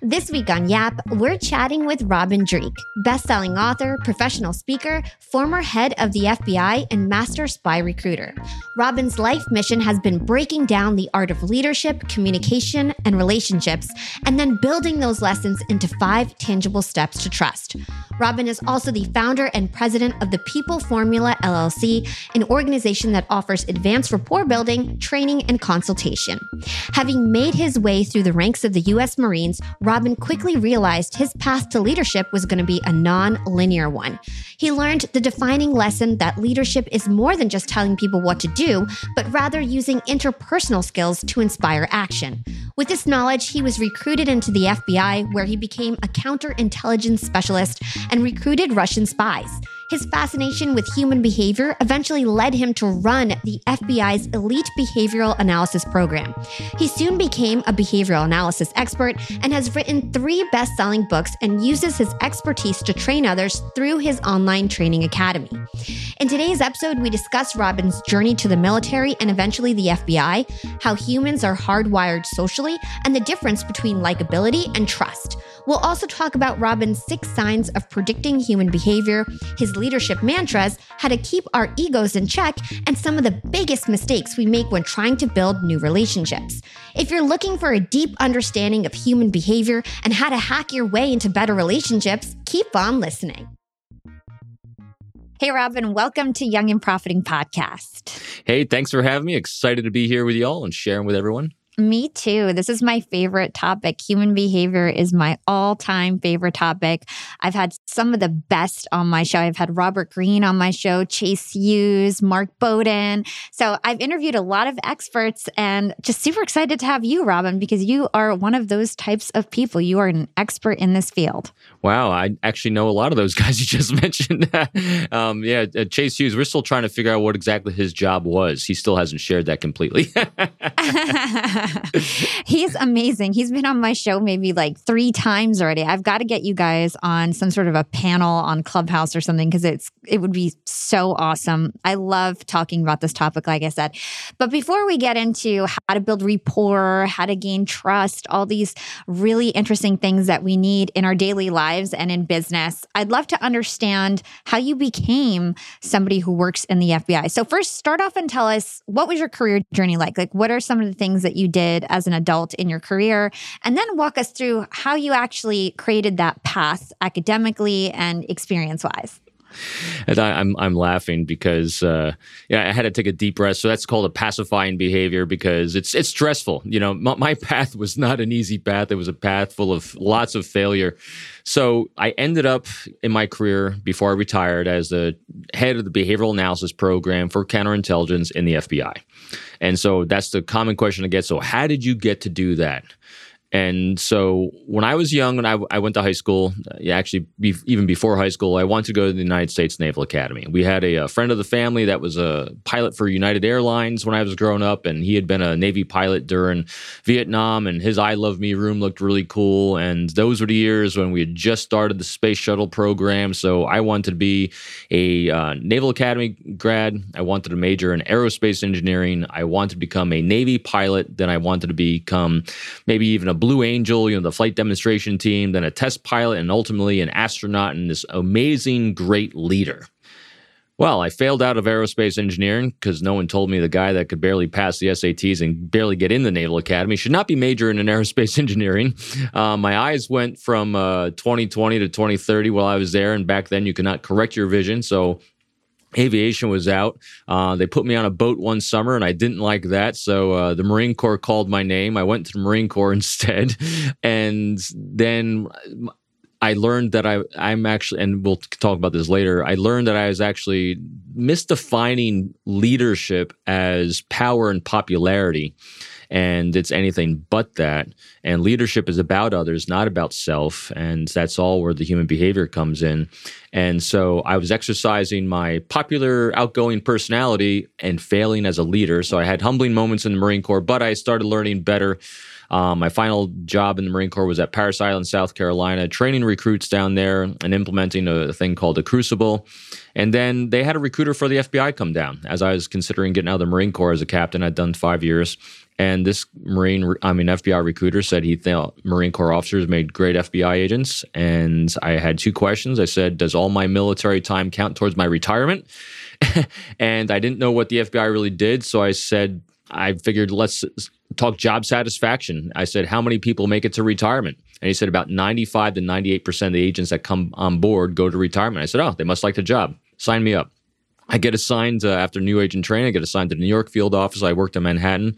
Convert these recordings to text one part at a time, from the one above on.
This week on Yap, we're chatting with Robin Dreeke, best-selling author, professional speaker, former head of the FBI, and master spy recruiter. Robin's life mission has been breaking down the art of leadership, communication, and relationships, and then building those lessons into five tangible steps to trust. Robin is also the founder and president of the People Formula LLC, an organization that offers advanced rapport building, training, and consultation. Having made his way through the ranks of the U.S. Marines, Robin quickly realized his path to leadership was going to be a non linear one. He learned the defining lesson that leadership is more than just telling people what to do, but rather using interpersonal skills to inspire action. With this knowledge, he was recruited into the FBI, where he became a counterintelligence specialist and recruited Russian spies. His fascination with human behavior eventually led him to run the FBI's elite behavioral analysis program. He soon became a behavioral analysis expert and has written three best selling books and uses his expertise to train others through his online training academy. In today's episode, we discuss Robin's journey to the military and eventually the FBI, how humans are hardwired socially, and the difference between likability and trust. We'll also talk about Robin's six signs of predicting human behavior, his leadership mantras, how to keep our egos in check, and some of the biggest mistakes we make when trying to build new relationships. If you're looking for a deep understanding of human behavior and how to hack your way into better relationships, keep on listening. Hey, Robin, welcome to Young and Profiting Podcast. Hey, thanks for having me. Excited to be here with y'all and sharing with everyone. Me too. This is my favorite topic. Human behavior is my all time favorite topic. I've had some of the best on my show. I've had Robert Greene on my show, Chase Hughes, Mark Bowden. So I've interviewed a lot of experts and just super excited to have you, Robin, because you are one of those types of people. You are an expert in this field. Wow. I actually know a lot of those guys you just mentioned. um, yeah, uh, Chase Hughes, we're still trying to figure out what exactly his job was. He still hasn't shared that completely. He's amazing. He's been on my show maybe like three times already. I've got to get you guys on some sort of a panel on Clubhouse or something because it's it would be so awesome. I love talking about this topic, like I said. But before we get into how to build rapport, how to gain trust, all these really interesting things that we need in our daily lives and in business, I'd love to understand how you became somebody who works in the FBI. So first, start off and tell us what was your career journey like? Like, what are some of the things that you did as an adult in your career? And then walk us through how you actually created that path academically and experience wise. And I, am I'm, I'm laughing because uh, yeah, I had to take a deep breath. So that's called a pacifying behavior because it's it's stressful. You know, my, my path was not an easy path. It was a path full of lots of failure. So I ended up in my career before I retired as the head of the behavioral analysis program for counterintelligence in the FBI. And so that's the common question I get. So how did you get to do that? And so when I was young, when I, I went to high school, uh, actually be, even before high school, I wanted to go to the United States Naval Academy. We had a, a, friend of the family that was a pilot for United Airlines when I was growing up, and he had been a Navy pilot during Vietnam, and his I Love Me room looked really cool. And those were the years when we had just started the space shuttle program. So I wanted to be a uh, Naval Academy grad. I wanted to major in aerospace engineering. I wanted to become a Navy pilot. Then I wanted to become maybe even a Blue Angel, you know, the flight demonstration team, then a test pilot, and ultimately an astronaut and this amazing, great leader. Well, I failed out of aerospace engineering because no one told me the guy that could barely pass the SATs and barely get in the Naval Academy should not be majoring in aerospace engineering. Uh, my eyes went from uh, 2020 to 2030 while I was there, and back then you could not correct your vision. So aviation was out. Uh, they put me on a boat one summer, and I didn't like that. So uh, the Marine Corps called my name. I went to the Marine Corps instead, and then I learned that I I'm actually, and we'll talk about this later. I learned that I was actually misdefining leadership as power and popularity, and it's anything but that. And leadership is about others, not about self, and that's all where the human behavior comes in. And so I was exercising my popular, outgoing personality and failing as a leader. So I had humbling moments in the Marine Corps, but I started learning better um, my final job in the Marine Corps was at Parris Island, South Carolina, training recruits down there and implementing a, thing called a crucible. And then they had a recruiter for the FBI come down as I was considering getting out of the Marine Corps as a captain. I'd done five years. And this Marine, I mean, FBI recruiter said he thought Marine Corps officers made great FBI agents. And I had two questions. I said, Does all my military time count towards my retirement? and I didn't know what the FBI really did. So I said, I figured let's talk job satisfaction. I said, How many people make it to retirement? And he said, About 95 to 98% of the agents that come on board go to retirement. I said, Oh, they must like the job. Sign me up. I get assigned uh, after new agent training. I get assigned to the New York field office. I worked in Manhattan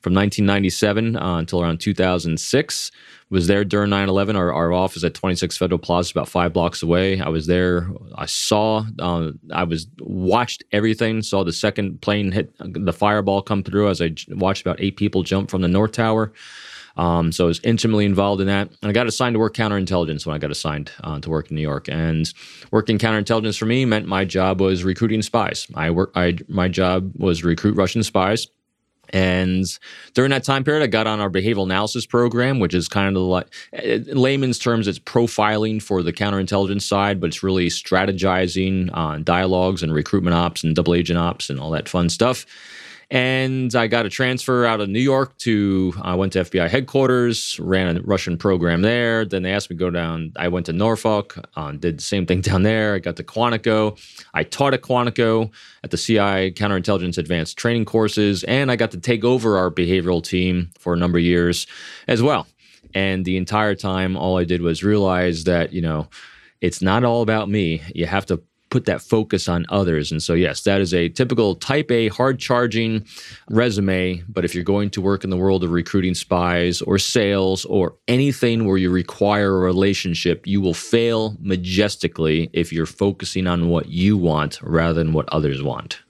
from 1997 uh, until around 2006. Was there during 9/11. Our, our office at 26 Federal Plaza, about five blocks away. I was there. I saw. Uh, I was watched everything. Saw the second plane hit the fireball come through as I watched about eight people jump from the North Tower. Um, so I was intimately involved in that. And I got assigned to work counterintelligence when I got assigned uh, to work in New York. And working counterintelligence for me meant my job was recruiting spies. I work. I my job was recruit Russian spies. And during that time period, I got on our behavioral analysis program, which is kind of like, layman's terms, it's profiling for the counterintelligence side, but it's really strategizing on dialogues and recruitment ops and double agent ops and all that fun stuff. And I got a transfer out of New York to, I went to FBI headquarters, ran a Russian program there. Then they asked me to go down. I went to Norfolk, uh, did the same thing down there. I got to Quantico. I taught at Quantico at the CI Counterintelligence Advanced Training courses. And I got to take over our behavioral team for a number of years as well. And the entire time, all I did was realize that, you know, it's not all about me. You have to put that focus on others. And so, yes, that is a typical type A hard charging resume. But if you're going to work in the world of recruiting spies or sales or anything where you require a relationship, you will fail majestically if you're focusing on what you want rather than what others want.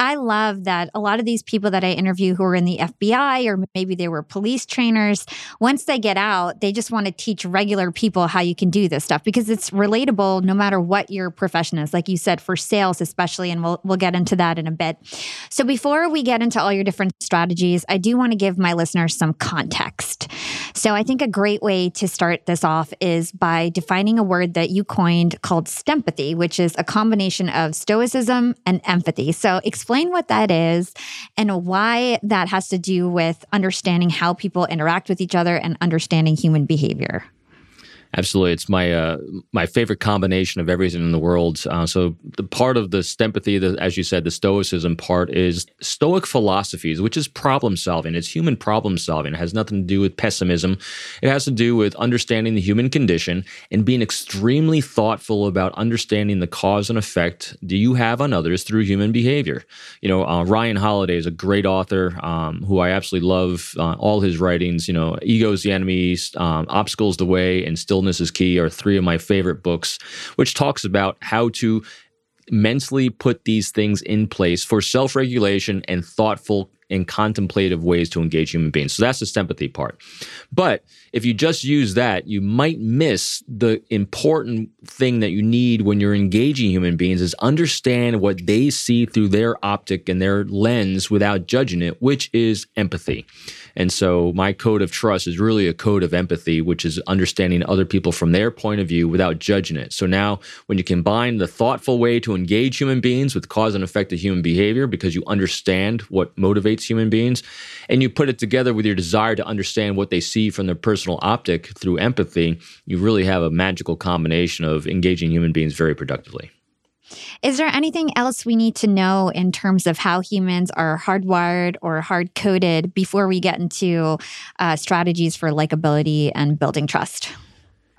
I love that a lot of these people that I interview who are in the FBI or maybe they were police trainers, once they get out, they just want to teach regular people how you can do this stuff because it's relatable no matter what your profession is. Like you said, for sales, especially, and we'll we'll get into that in a bit. So before we get into all your different strategies, I do want to give my listeners some context. So I think a great way to start this off is by defining a word that you coined called stempathy, which is a combination of stoicism and empathy. So explain explain what that is and why that has to do with understanding how people interact with each other and understanding human behavior. Absolutely, it's my uh, my favorite combination of everything in the world. Uh, so the part of the stempathy, the, as you said, the stoicism part is Stoic philosophies, which is problem solving. It's human problem solving. It has nothing to do with pessimism. It has to do with understanding the human condition and being extremely thoughtful about understanding the cause and effect do you have on others through human behavior. You know, uh, Ryan Holiday is a great author um, who I absolutely love. Uh, all his writings, you know, "Ego is the enemy," um, "Obstacles the way," and still Is Key are three of my favorite books, which talks about how to mentally put these things in place for self regulation and thoughtful and contemplative ways to engage human beings. So that's the sympathy part. But if you just use that, you might miss the important thing that you need when you're engaging human beings is understand what they see through their optic and their lens without judging it, which is empathy. And so my code of trust is really a code of empathy, which is understanding other people from their point of view without judging it. So now when you combine the thoughtful way to engage human beings with cause and effect of human behavior because you understand what motivates human beings and you put it together with your desire to understand what they see from their personal optic through empathy, you really have a magical combination of engaging human beings very productively. Is there anything else we need to know in terms of how humans are hardwired or hard coded before we get into uh, strategies for likability and building trust?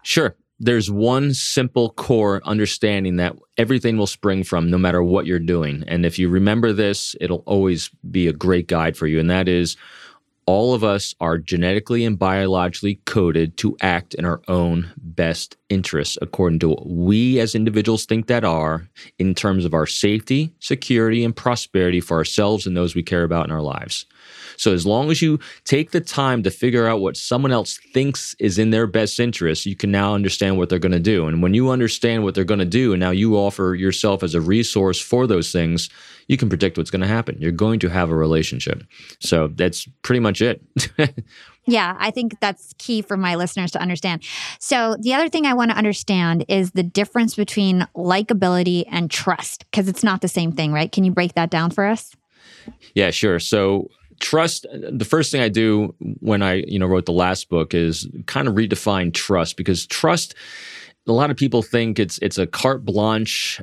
Sure. There's one simple core understanding that everything will spring from no matter what you're doing. And if you remember this, it'll always be a great guide for you. And that is all of us are genetically and biologically coded to act in our own best interests according to what we as individuals think that are in terms of our safety, security, and prosperity for ourselves and those we care about in our lives. So as long as you take the time to figure out what someone else thinks is in their best interest, you can now understand what they're going to do. And when you understand what they're going to do, and now you offer yourself as a resource for those things, you can predict what's going to happen. You're going to have a relationship. So that's pretty much it. Yeah, I think that's key for my listeners to understand. So, the other thing I want to understand is the difference between likability and trust, because it's not the same thing, right? Can you break that down for us? Yeah, sure. So, trust the first thing i do when i you know wrote the last book is kind of redefine trust because trust a lot of people think it's it's a carte blanche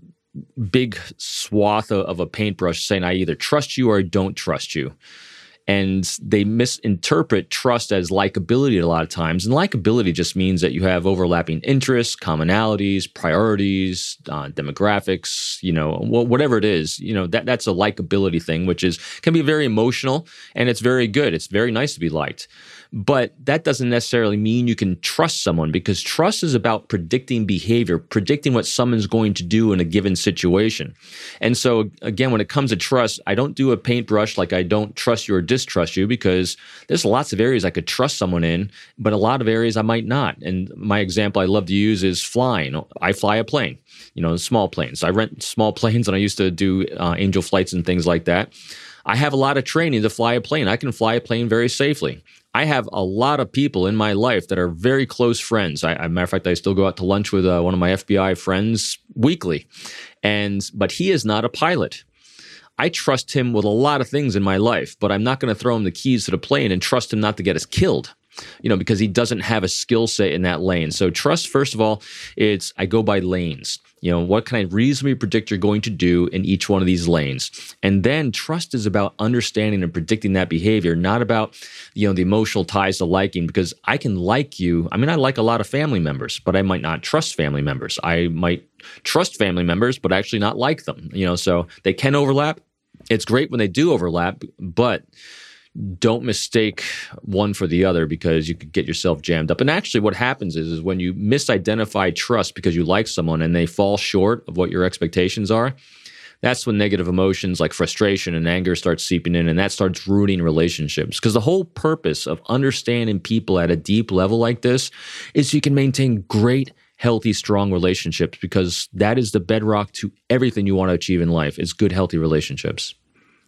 big swath of, a paintbrush saying i either trust you or i don't trust you and they misinterpret trust as likability a lot of times. And likability just means that you have overlapping interests, commonalities, priorities, uh, demographics, you know, whatever it is, you know, that, that's a likability thing, which is can be very emotional and it's very good. It's very nice to be liked. But that doesn't necessarily mean you can trust someone because trust is about predicting behavior, predicting what someone's going to do in a given situation. And so, again, when it comes to trust, I don't do a paintbrush like I don't trust you or distrust you because there's lots of areas I could trust someone in, but a lot of areas I might not. And my example I love to use is flying. I fly a plane, you know, small planes. I rent small planes and I used to do uh, angel flights and things like that. I have a lot of training to fly a plane. I can fly a plane very safely. I have a lot of people in my life that are very close friends. I, matter of fact, I still go out to lunch with uh, one of my FBI friends weekly, and but he is not a pilot. I trust him with a lot of things in my life, but I'm not going to throw him the keys to the plane and trust him not to get us killed you know, because he doesn't have a skill set in that lane. So trust, first of all, it's I go by lanes. You know, what can I reasonably predict you're going to do in each one of these lanes? And then trust is about understanding and predicting that behavior, not about, you know, the emotional ties to liking, because I can like you. I mean, I like a lot of family members, but I might not trust family members. I might trust family members, but actually not like them. You know, so they can overlap. It's great when they do overlap, but don't mistake one for the other because you could get yourself jammed up. And actually, what happens is, is when you misidentify trust because you like someone and they fall short of what your expectations are, that's when negative emotions like frustration and anger start seeping in and that starts ruining relationships. Because the whole purpose of understanding people at a deep level like this is you can maintain great healthy strong relationships because that is the bedrock to everything you want to achieve in life is good healthy relationships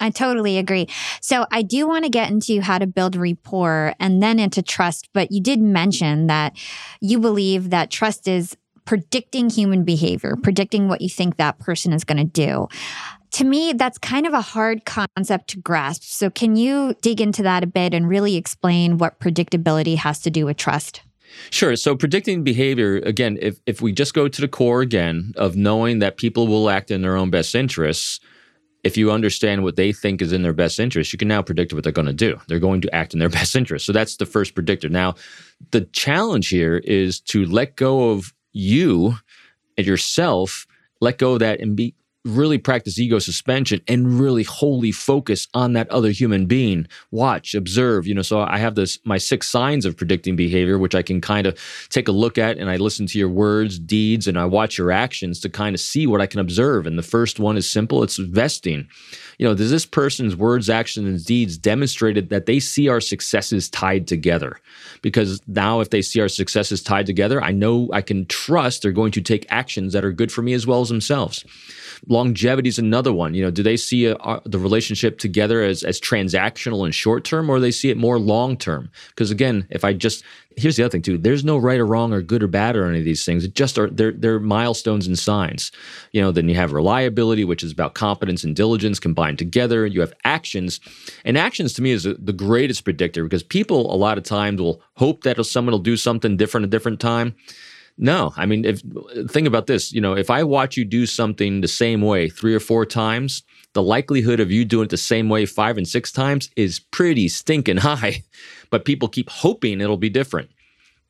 I totally agree. So I do want to get into how to build rapport and then into trust. But you did mention that you believe that trust is predicting human behavior, predicting what you think that person is going to do. To me, that's kind of a hard concept to grasp. So, can you dig into that a bit and really explain what predictability has to do with trust? Sure. So predicting behavior, again, if, if we just go to the core again of knowing that people will act in their own best interests, if you understand what they think is in their best interest, you can now predict what they're going to do. They're going to act in their best interest. So that's the first predictor. Now, the challenge here is to let go of you and yourself, let go of that and be really practice ego suspension and really wholly focus on that other human being. Watch observe you know so i have this my six signs of predicting behavior which i can kind of take a look at and i listen to your words deeds and i watch your actions to kind of see what i can observe. And the first one is simple it's vesting you know does this person's words actions and deeds demonstrated that they see our successes tied together because now if they see our successes tied together i know i can trust they're going to take actions that are good for me as well as themselves Longevity is another one. You know, do they see a, a, the relationship together as as transactional and short term, or they see it more long term? Because again, if I just here's the other thing too. There's no right or wrong or good or bad or any of these things. It just are they're they're milestones and signs. You know, then you have reliability, which is about competence and diligence combined together. You have actions, and actions to me is the greatest predictor because people a lot of times will hope that someone will do something different a different time No, I mean, if think about this, you know, if I watch you do something the same way three or four times, the likelihood of you doing it the same way five and six times is pretty stinking high. But people keep hoping it'll be different.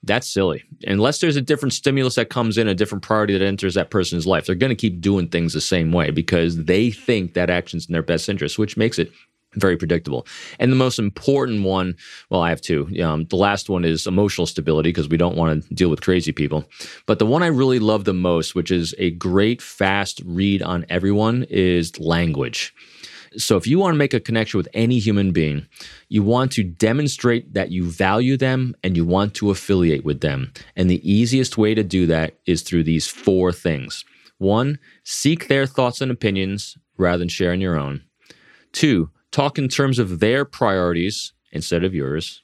That's silly. Unless there's a different stimulus that comes in, a different priority that enters that person's life, they're going to keep doing things the same way because they think that action's in their best interest, which makes it very predictable. And the most important one, well, I have two. Um, the last one is emotional stability because we don't want to deal with crazy people. But the one I really love the most, which is a great fast read on everyone, is language. So if you want to make a connection with any human being, you want to demonstrate that you value them and you want to affiliate with them. And the easiest way to do that is through these four things. One, seek their thoughts and opinions rather than sharing your own. Two, talk in terms of their priorities instead of yours.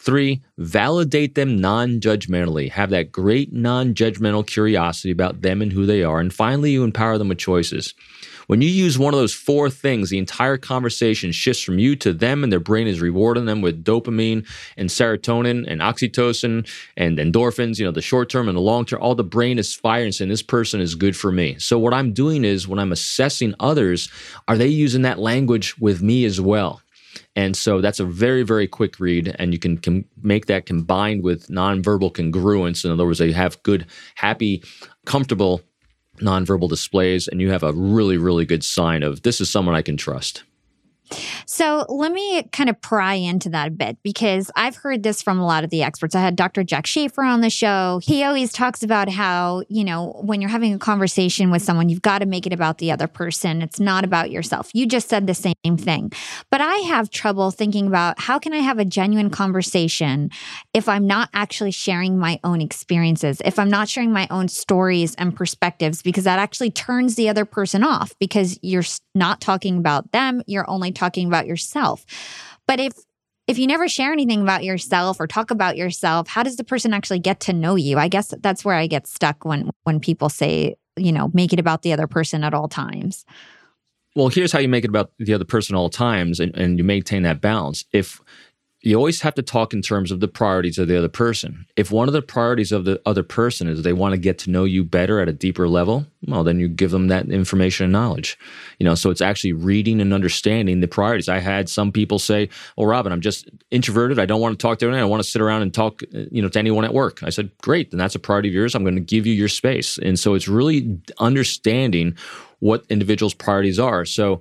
Three, validate them non judgmentally. Have that great non judgmental curiosity about them and who they are. And finally, you empower them with choices. When you use one of those four things, the entire conversation shifts from you to them, and their brain is rewarding them with dopamine and serotonin and oxytocin and endorphins, you know, the short term and the long term. All the brain is firing, saying, This person is good for me. So, what I'm doing is when I'm assessing others, are they using that language with me as well? And so that's a very, very quick read, and you can, can make that combined with nonverbal congruence. In other words, they have good, happy, comfortable nonverbal displays, and you have a really, really good sign of this is someone I can trust. So let me kind of pry into that a bit because I've heard this from a lot of the experts. I had Dr. Jack Schafer on the show. He always talks about how, you know, when you're having a conversation with someone, you've got to make it about the other person. It's not about yourself. You just said the same thing. But I have trouble thinking about how can I have a genuine conversation if I'm not actually sharing my own experiences, if I'm not sharing my own stories and perspectives, because that actually turns the other person off because you're not talking about them. You're only talking about yourself. But if if you never share anything about yourself or talk about yourself, how does the person actually get to know you? I guess that's where I get stuck when when people say, you know, make it about the other person at all times. Well, here's how you make it about the other person all times and, and you maintain that balance. If you always have to talk in terms of the priorities of the other person. If one of the priorities of the other person is they want to get to know you better at a deeper level, well, then you give them that information and knowledge. You know, so it's actually reading and understanding the priorities. I had some people say, "Well, Robin, I'm just introverted. I don't want to talk to anyone. I want to sit around and talk, uh, you know, to anyone at work." I said, "Great, then that's a priority of yours. I'm going to give you your space." And so it's really understanding what individuals' priorities are. So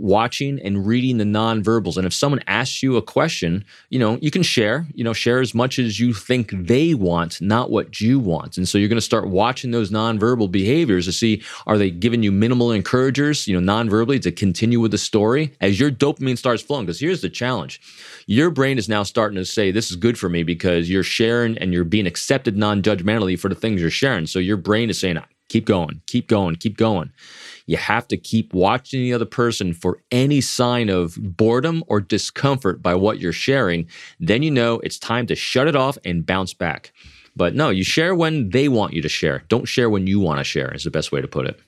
watching and reading the nonverbals. And if someone asks you a question, you know, you can share, you know, share as much as you think they want, not what you want. And so you're going to start watching those nonverbal behaviors to see are they giving you minimal encouragers, you know, nonverbally to continue with the story as your dopamine starts flowing. Because here's the challenge your brain is now starting to say, This is good for me because you're sharing and you're being accepted non judgmentally for the things you're sharing. So your brain is saying, Keep going, keep going, keep going. You have to keep watching the other person for any sign of boredom or discomfort by what you're sharing. Then you know it's time to shut it off and bounce back. But no, you share when they want you to share. Don't share when you want to share, is the best way to put it.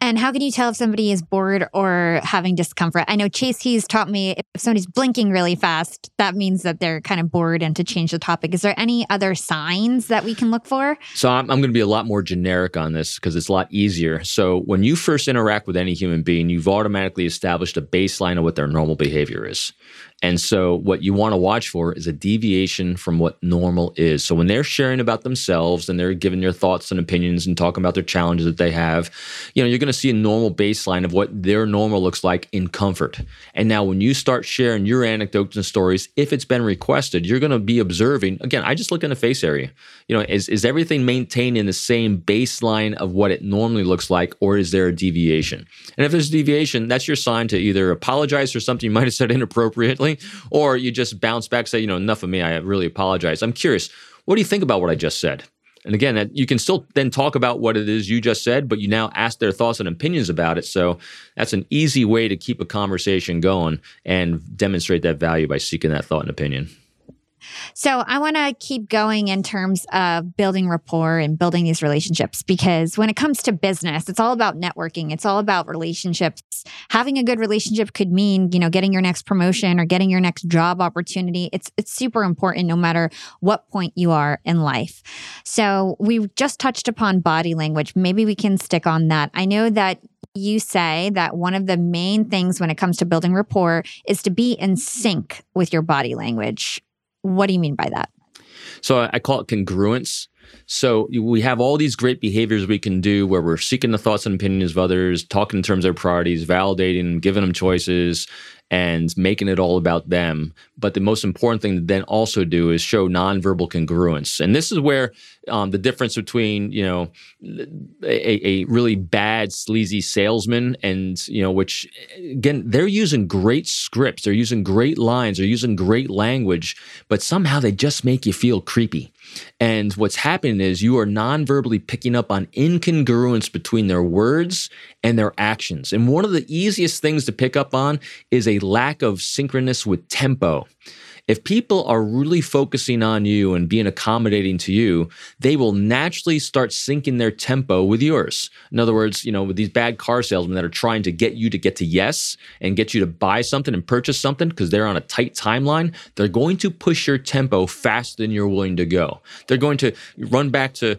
And how can you tell if somebody is bored or having discomfort? I know Chase Hughes taught me if somebody's blinking really fast, that means that they're kind of bored and to change the topic. Is there any other signs that we can look for? So I'm, I'm going to be a lot more generic on this because it's a lot easier. So when you first interact with any human being, you've automatically established a baseline of what their normal behavior is. And so, what you want to watch for is a deviation from what normal is. So, when they're sharing about themselves and they're giving their thoughts and opinions and talking about their challenges that they have, you know, you're going to see a normal baseline of what their normal looks like in comfort. And now, when you start sharing your anecdotes and stories, if it's been requested, you're going to be observing. Again, I just look in the face area. You know, is, is everything maintained in the same baseline of what it normally looks like, or is there a deviation? And if there's a deviation, that's your sign to either apologize for something you might have said inappropriately or you just bounce back, say, you know, enough of me. I really apologize. I'm curious. What do you think about what I just said? And again, you can still then talk about what it is you just said, but you now ask their thoughts and opinions about it. So that's an easy way to keep a conversation going and demonstrate that value by seeking that thought and opinion. So I want to keep going in terms of building rapport and building these relationships because when it comes to business, it's all about networking. It's all about relationships. Having a good relationship could mean, you know, getting your next promotion or getting your next job opportunity. It's it's super important no matter what point you are in life. So we just touched upon body language. Maybe we can stick on that. I know that you say that one of the main things when it comes to building rapport is to be in sync with your body language. What do you mean by that? So I call it congruence. So we have all these great behaviors we can do where we're seeking the thoughts and opinions of others, talking in terms of their priorities, validating, giving them choices, and making it all about them. But the most important thing to then also do is show nonverbal congruence. And this is where um, the difference between, you know, a, a, really bad, sleazy salesman and, you know, which, again, they're using great scripts, they're using great lines, they're using great language, but somehow they just make you feel creepy. And what's happening is you are non-verbally picking up on incongruence between their words and their actions. And one of the easiest things to pick up on is a lack of synchronous with tempo. If people are really focusing on you and being accommodating to you, they will naturally start syncing their tempo with yours. In other words, you know, with these bad car salesmen that are trying to get you to get to yes and get you to buy something and purchase something because they're on a tight timeline, they're going to push your tempo faster than you're willing to go. They're going to run back to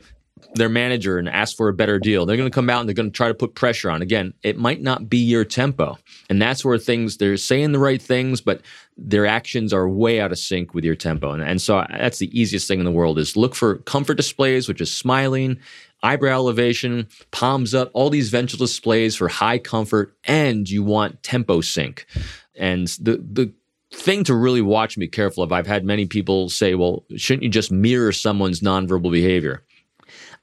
their manager and ask for a better deal. They're going to come out and they're going to try to put pressure on. Again, it might not be your tempo. And that's where things, they're saying the right things, but their actions are way out of sync with your tempo. And, and so that's the easiest thing in the world is look for comfort displays, which is smiling, eyebrow elevation, palms up, all these ventral displays for high comfort, and you want tempo sync. And the, the thing to really watch and be careful of, I've had many people say, well, shouldn't you just mirror someone's nonverbal behavior?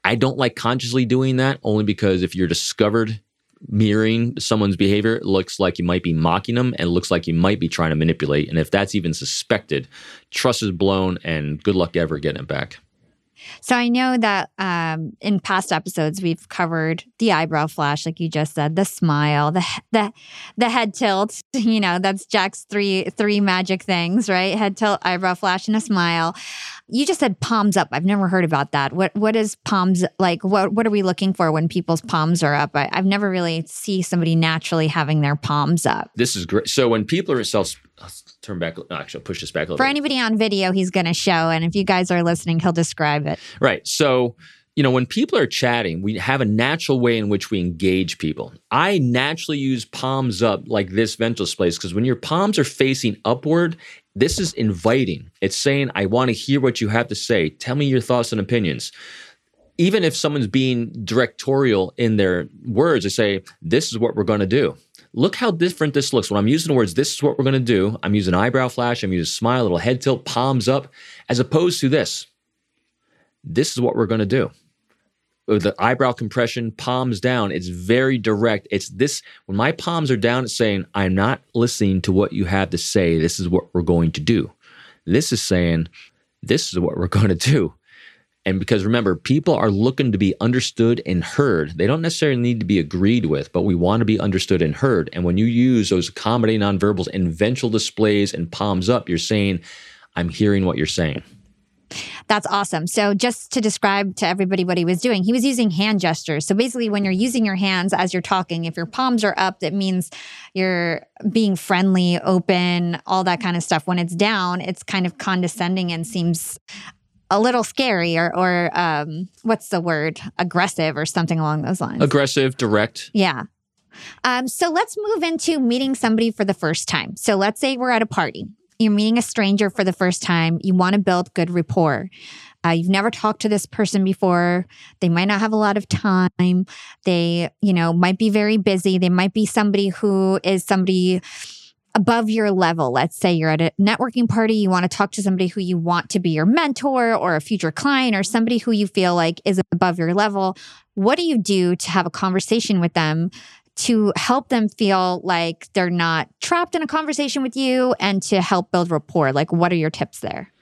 I don't like consciously doing that only because if you're discovered mirroring someone's behavior, looks like you might be mocking them and looks like you might be trying to manipulate. And if that's even suspected, trust is blown and good luck ever getting it back. So I know that um, in past episodes we've covered the eyebrow flash, like you just said, the smile, the the the head tilt. You know, that's Jack's three three magic things, right? Head tilt, eyebrow flash, and a smile. You just said palms up. I've never heard about that. What what is palms like? What what are we looking for when people's palms are up? I, have never really see somebody naturally having their palms up. This is great. So when people are self turn back. Actually, push this back a little. For bit. anybody on video, he's going to show, and if you guys are listening, he'll describe it. Right. So you know, when people are chatting, we have a natural way in which we engage people. I naturally use palms up like this ventral space because when your palms are facing upward, this is inviting. It's saying, I want to hear what you have to say. Tell me your thoughts and opinions. Even if someone's being directorial in their words, they say, This is what we're going to do. Look how different this looks. When I'm using the words, this is what we're going to do, I'm using eyebrow flash, I'm using smile, little head tilt, palms up, as opposed to this. This is what we're going to do the eyebrow compression, palms down. It's very direct. It's this when my palms are down, it's saying, I'm not listening to what you have to say. This is what we're going to do. This is saying, this is what we're going to do. And because remember, people are looking to be understood and heard. They don't necessarily need to be agreed with, but we want to be understood and heard. And when you use those accommodating nonverbals and ventral displays and palms up, you're saying, I'm hearing what you're saying. That's awesome. So, just to describe to everybody what he was doing, he was using hand gestures. So, basically, when you're using your hands as you're talking, if your palms are up, that means you're being friendly, open, all that kind of stuff. When it's down, it's kind of condescending and seems a little scary or, or um, what's the word? Aggressive or something along those lines. Aggressive, direct. Yeah. Um, so let's move into meeting somebody for the first time. So let's say we're at a party you're meeting a stranger for the first time, you want to build good rapport. Uh, you've never talked to this person before. They might not have a lot of time. They, you know, might be very busy. They might be somebody who is somebody above your level. Let's say you're at a networking party, you want to talk to somebody who you want to be your mentor or a future client or somebody who you feel like is above your level. What do you do to have a conversation with them to help them feel like they're not trapped in a conversation with you and to help build rapport? Like, what are your tips there?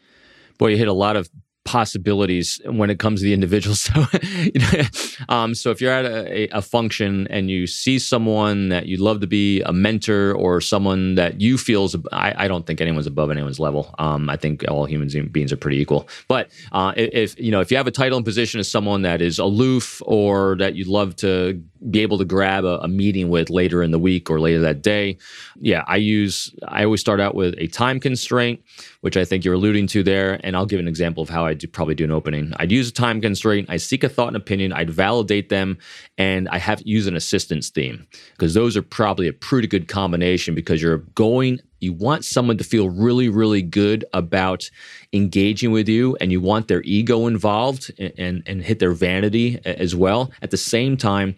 Boy, you hit a lot of possibilities when it comes to the individual. So, you know, um, so if you're at a, a, function and you see someone that you'd love to be a mentor or someone that you feel is, I, I don't think anyone's above anyone's level. Um, I think all human beings are pretty equal. But uh, if you know, if you have a title and position as someone that is aloof or that you'd love to be able to grab a, a meeting with later in the week or later that day, yeah, I use. I always start out with a time constraint, which I think you're alluding to there, and I'll give an example of how I do probably do an opening. I'd use a time constraint. I seek a thought and opinion. I'd validate them, and I have use an assistance theme because those are probably a pretty good combination because you're going you want someone to feel really, really good about engaging with you, and you want their ego involved and, and, and hit their vanity as well. At the same time,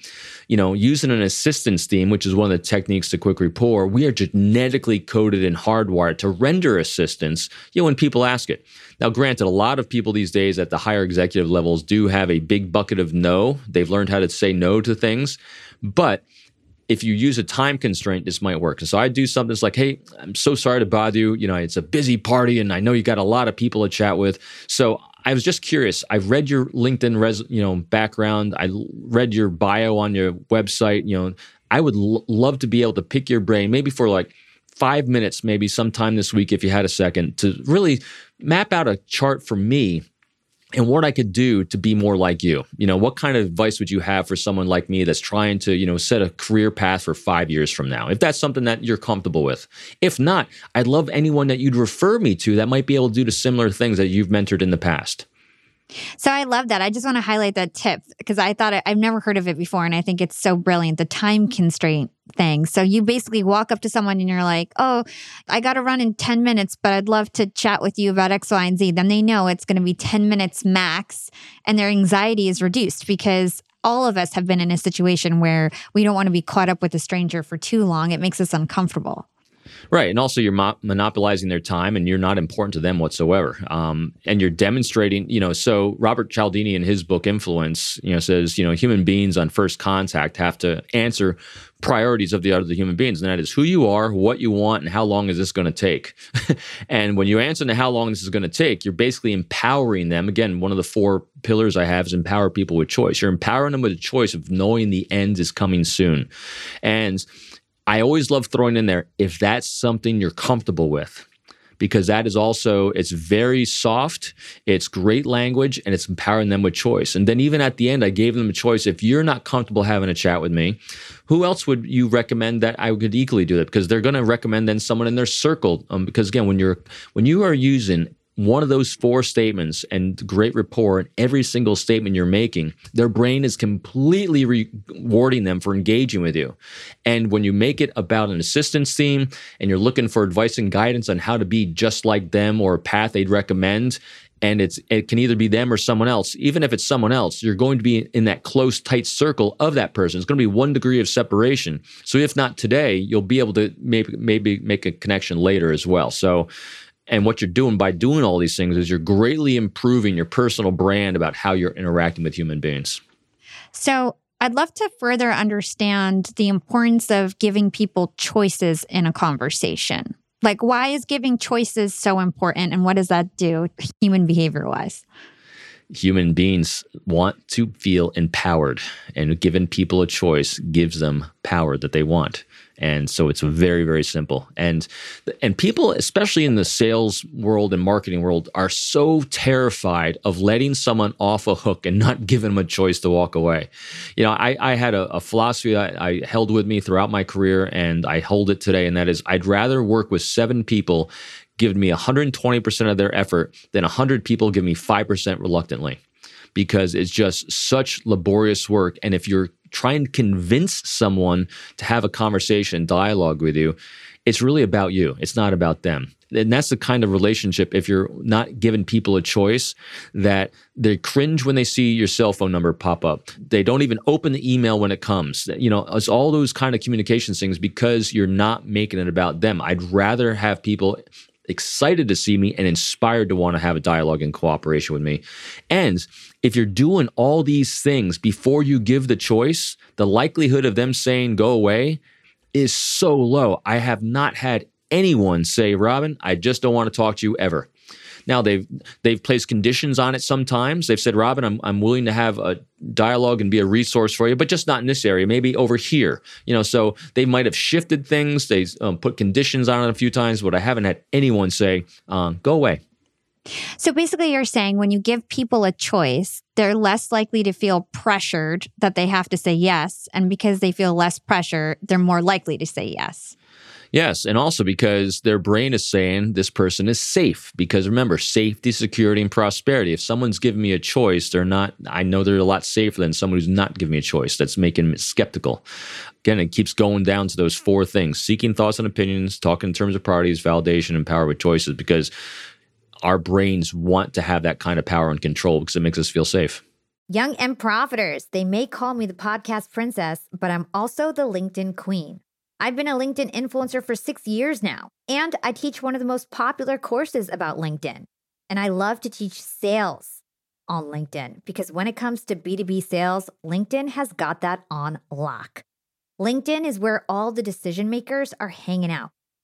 you know, using an assistance theme, which is one of the techniques to quick rapport, we are genetically coded and hardwired to render assistance, you know, when people ask it. Now, granted, a lot of people these days at the higher executive levels do have a big bucket of no. They've learned how to say no to things. But if you use a time constraint, this might work. So I do something that's like, hey, I'm so sorry to bother you. You know, it's a busy party and I know you got a lot of people to chat with. So I was just curious. I've read your LinkedIn res, you know, background. I read your bio on your website. You know, I would l- love to be able to pick your brain, maybe for like five minutes, maybe sometime this week, if you had a second, to really map out a chart for me and what I could do to be more like you. You know, what kind of advice would you have for someone like me that's trying to, you know, set a career path for five years from now? If that's something that you're comfortable with. If not, I'd love anyone that you'd refer me to that might be able to do the similar things that you've mentored in the past. So I love that. I just want to highlight that tip because I thought I've never heard of it before. And I think it's so brilliant the time mm-hmm. constraint thing. So you basically walk up to someone and you're like, oh, I got to run in 10 minutes, but I'd love to chat with you about X, Y, and Z. Then they know it's going to be 10 minutes max and their anxiety is reduced because all of us have been in a situation where we don't want to be caught up with a stranger for too long. It makes us uncomfortable. Right. And also, you're mo- monopolizing their time and you're not important to them whatsoever. Um, and you're demonstrating, you know, so Robert Cialdini in his book Influence, you know, says, you know, human beings on first contact have to answer priorities of the other human beings. And that is who you are, what you want, and how long is this going to take. and when you answer to how long this is going to take, you're basically empowering them. Again, one of the four pillars I have is empower people with choice. You're empowering them with a choice of knowing the end is coming soon. And I always love throwing in there if that's something you're comfortable with because that is also it's very soft it's great language and it's empowering them with choice. And then even at the end i gave them a choice. If you're not comfortable having a chat with me who else would you recommend that i could equally do that? Because they're going to recommend then someone in their circle um, because again when you're when you are using one of those four statements and great rapport in every single statement you're making, their brain is completely rewarding them for engaging with you. And when you make it about an assistance theme and you're looking for advice and guidance on how to be just like them or a path they'd recommend, and it's it can either be them or someone else. Even if it's someone else, you're going to be in that close, tight circle of that person. It's going to be one degree of separation. So if not today, you'll be able to maybe maybe make a connection later as well. So and what you're doing by doing all these things is you're greatly improving your personal brand about how you're interacting with human beings. So, I'd love to further understand the importance of giving people choices in a conversation. Like, why is giving choices so important, and what does that do human behavior wise? Human beings want to feel empowered, and giving people a choice gives them power that they want and so it's very very simple and and people especially in the sales world and marketing world are so terrified of letting someone off a hook and not giving them a choice to walk away you know i, I had a, a philosophy I, I held with me throughout my career and i hold it today and that is i'd rather work with seven people giving me 120% of their effort than 100 people give me 5% reluctantly because it's just such laborious work. And if you're trying and convince someone to have a conversation, dialogue with you, it's really about you. It's not about them. And that's the kind of relationship, if you're not giving people a choice, that they cringe when they see your cell phone number pop up. They don't even open the email when it comes. You know, it's all those kind of communication things because you're not making it about them. I'd rather have people excited to see me and inspired to want to have a dialogue and cooperation with me. And if you're doing all these things before you give the choice, the likelihood of them saying go away is so low. I have not had anyone say, Robin, I just don't want to talk to you ever. Now they've they've placed conditions on it sometimes. They've said, Robin, I'm I'm willing to have a dialogue and be a resource for you, but just not in this area, maybe over here. You know, so they might have shifted things. They um, put conditions on it a few times, but I haven't had anyone say, um, go away. So basically, you're saying when you give people a choice, they're less likely to feel pressured that they have to say yes. And because they feel less pressure, they're more likely to say yes. Yes, and also because their brain is saying this person is safe. Because remember, safety, security, and prosperity. If someone's giving me a choice, they're not, I know they're a lot safer than someone who's not giving me a choice. That's making me skeptical. Again, it keeps going down to those four things seeking thoughts and opinions, talking in terms of priorities, validation, and power with choices. Because our brains want to have that kind of power and control because it makes us feel safe. Young and profiters, they may call me the podcast princess, but I'm also the LinkedIn queen. I've been a LinkedIn influencer for six years now, and I teach one of the most popular courses about LinkedIn. And I love to teach sales on LinkedIn because when it comes to B2B sales, LinkedIn has got that on lock. LinkedIn is where all the decision makers are hanging out.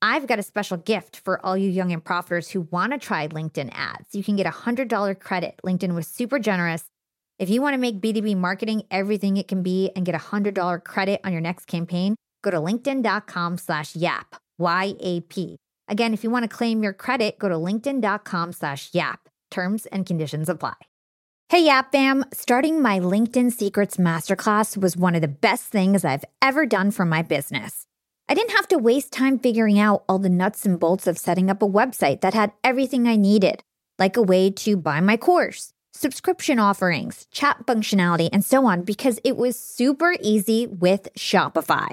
I've got a special gift for all you young and profiters who want to try LinkedIn ads. You can get a $100 credit. LinkedIn was super generous. If you want to make B2B marketing everything it can be and get a $100 credit on your next campaign, go to linkedin.com slash YAP, Y-A-P. Again, if you want to claim your credit, go to linkedin.com slash yap. Terms and conditions apply. Hey, Yap fam. Starting my LinkedIn Secrets Masterclass was one of the best things I've ever done for my business. I didn't have to waste time figuring out all the nuts and bolts of setting up a website that had everything I needed, like a way to buy my course, subscription offerings, chat functionality, and so on, because it was super easy with Shopify.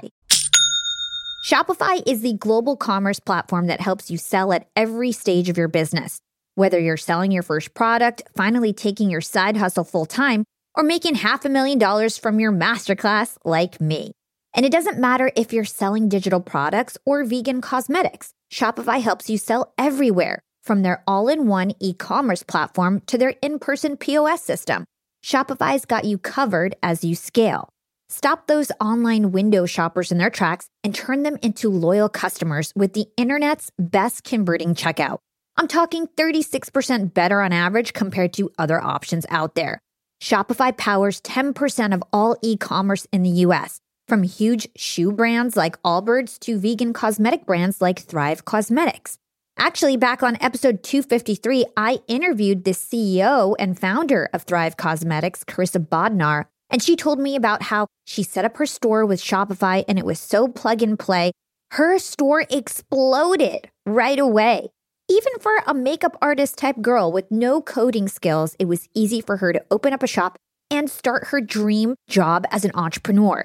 Shopify is the global commerce platform that helps you sell at every stage of your business. Whether you're selling your first product, finally taking your side hustle full time, or making half a million dollars from your masterclass like me. And it doesn't matter if you're selling digital products or vegan cosmetics, Shopify helps you sell everywhere, from their all in one e commerce platform to their in person POS system. Shopify's got you covered as you scale. Stop those online window shoppers in their tracks and turn them into loyal customers with the internet's best converting checkout. I'm talking 36% better on average compared to other options out there. Shopify powers 10% of all e commerce in the US, from huge shoe brands like Allbirds to vegan cosmetic brands like Thrive Causemetics. Actually, back on episode 253, I interviewed the CEO and founder of Thrive Causemetics, Karissa Bodnar, and she told me about how she set up her store with Shopify and it was so plug and play. Her store exploded right away. Even for a makeup artist type girl with no coding skills, it was easy for her to open up a shop and start her dream job as an entrepreneur.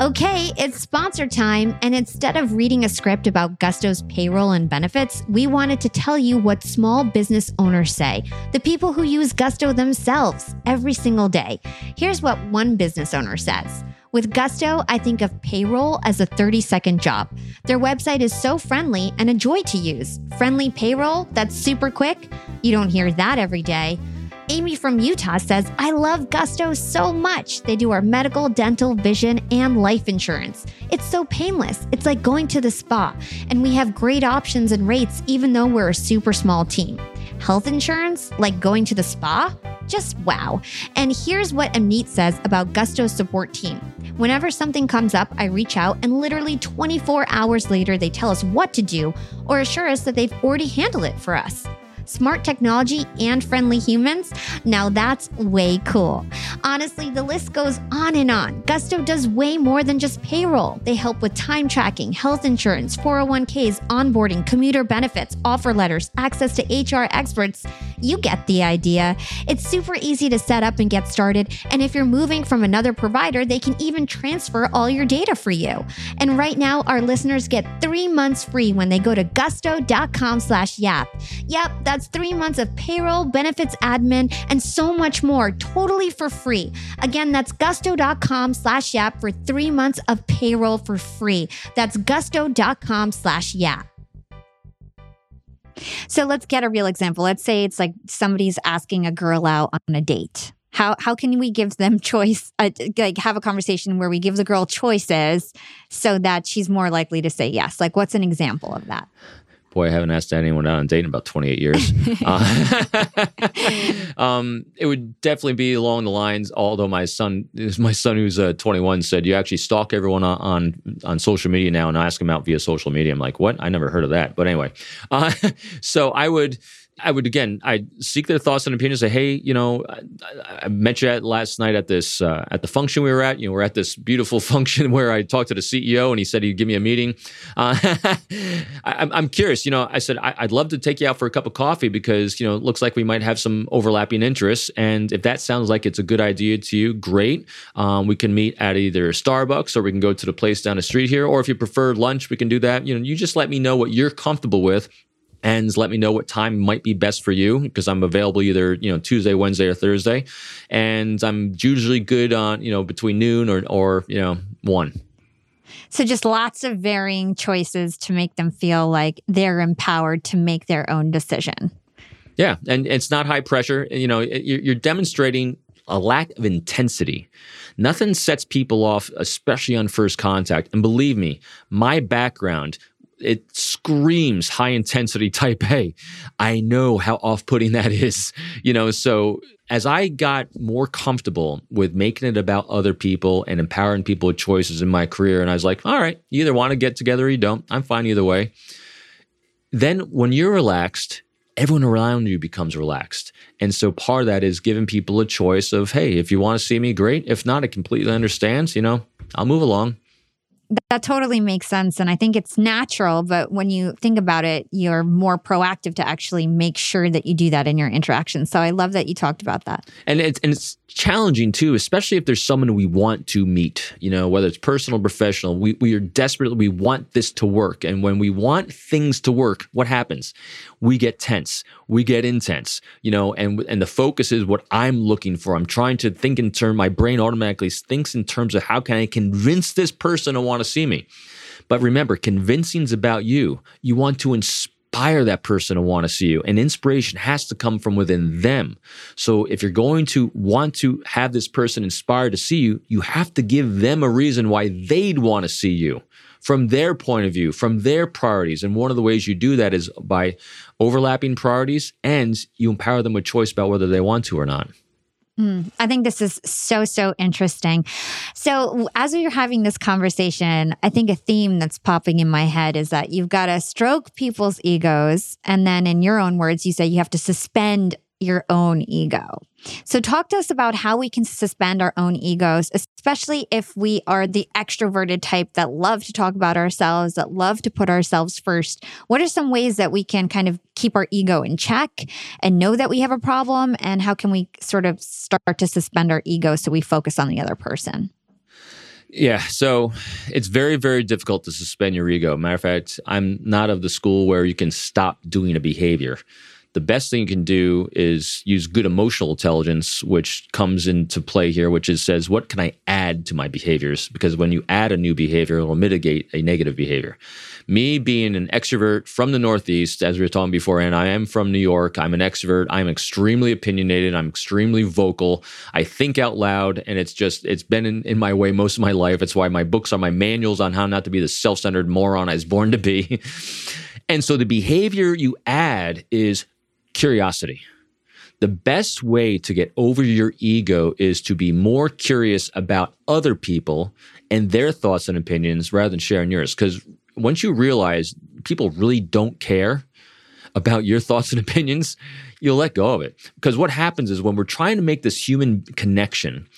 Okay, it's sponsor time. And instead of reading a script about Gusto's payroll and benefits, we wanted to tell you what small business owners say, the people who use Gusto themselves every single day. Here's what one business owner says. With Gusto, I think of payroll as a 30 second job. Their website is so friendly and a joy to use. Friendly payroll that's super quick. You don't hear that every day. Amy from Utah says, I love Gusto so much. They do our medical, dental, vision, and life insurance. It's so painless. It's like going to the spa. And we have great options and rates, even though we're a super small team. Health insurance, like going to the spa? Just wow. And here's what Amit says about Gusto's support team. Whenever something comes up, I reach out, and literally 24 hours later, they tell us what to do or assure us that they've already handled it for us smart technology, and friendly humans? Now that's way cool. Honestly, the list goes on and on. Gusto does way more than just payroll. They help with time tracking, health insurance, 401ks, onboarding, commuter benefits, offer letters, access to HR experts. You get the idea. It's super easy to set up and get started. And if you're moving from another provider, they can even transfer all your data for you. And right now, our listeners get three months free when they go to gusto.com slash yap. Yep, that's that's three months of payroll, benefits admin, and so much more totally for free. Again, that's gusto.com slash yap for three months of payroll for free. That's gusto.com slash yap. So let's get a real example. Let's say it's like somebody's asking a girl out on a date. How how can we give them choice? Uh, like have a conversation where we give the girl choices so that she's more likely to say yes. Like what's an example of that? Boy, I haven't asked anyone out on a date in about 28 years. uh, um, it would definitely be along the lines, although my son, my son who's uh, 21 said, you actually stalk everyone on, on, on, social media now and ask them out via social media. I'm like, what? I never heard of that. But anyway, uh, so I would, I would again, I seek their thoughts and opinions. Say, hey, you know, I, I met you at last night at this uh, at the function we were at. You know, we're at this beautiful function where I talked to the CEO and he said he'd give me a meeting. Uh, I, am curious. You know, I said I, would love to take you out for a cup of coffee because you know it looks like we might have some overlapping interests. And if that sounds like it's a good idea to you, great. Um, we can meet at either Starbucks or we can go to the place down the street here. Or if you prefer lunch, we can do that. You know, you just let me know what you're comfortable with and let me know what time might be best for you because I'm available either you know Tuesday, Wednesday, or Thursday, and I'm usually good on you know between noon or or you know one. So just lots of varying choices to make them feel like they're empowered to make their own decision. Yeah, and it's not high pressure. You know, you're demonstrating a lack of intensity. Nothing sets people off, especially on first contact. And believe me, my background it screams high intensity type A. I know how off putting that is, you know. So as I got more comfortable with making it about other people and empowering people with choices in my career, and I was like, all right, you either want to get together or you don't. I'm fine either way. Then when you're relaxed, everyone around you becomes relaxed. And so part of that is giving people a choice of, hey, if you want to see me, great. If not, I completely understand. You know, I'll move along that totally makes sense. And I think it's natural, but when you think about it, you're more proactive to actually make sure that you do that in your interactions. So I love that you talked about that. And it's, and it's challenging too, especially if there's someone we want to meet, you know, whether it's personal professional. We, we are desperately, we want this to work. And when we want things to work, what happens? We get tense, we get intense, you know, and, and the focus is what I'm looking for. I'm trying to think in terms, my brain automatically thinks in terms of how can I convince this person to want to see me. But remember, convincing is about you. You want to inspire inspire that person to want to see you. And inspiration has to come from within them. So if you're going to want to have this person inspired to see you, you have to give them a reason why they'd want to see you from their point of view, from their priorities. And one of the ways you do that is by overlapping priorities and you empower them with choice about whether they want to or not. Mm, I think this is so, so interesting. So, as we are having this conversation, I think a theme that's popping in my head is that you've got to stroke people's egos. And then, in your own words, you say you have to suspend your own ego. So, talk to us about how we can suspend our own egos, especially if we are the extroverted type that love to talk about ourselves, that love to put ourselves first. What are some ways that we can kind of keep our ego in check and know that we have a problem? And how can we sort of start to suspend our ego so we focus on the other person? Yeah, so it's very, very difficult to suspend your ego. Matter of fact, I'm not of the school where you can stop doing a behavior the best thing you can do is use good emotional intelligence, which comes into play here, which is says, what can I add to my behaviors? Because when you add a new behavior, it will mitigate a negative behavior. Me being an extrovert from the Northeast, as we were talking before, and I am from New York, I'm an extrovert. I'm extremely opinionated. I'm extremely vocal. I think out loud, and it's just, it's been in, in my way most of my life. It's why my books are my manuals on how not to be the self centered moron I was born to be. And so the behavior you add is curiosity. The best way to get over your ego is to be more curious about other people and their thoughts and opinions rather than sharing yours. Because once you realize people really don't care about your thoughts and opinions, you'll let go of it. Because what happens is when we're trying to make this human connection,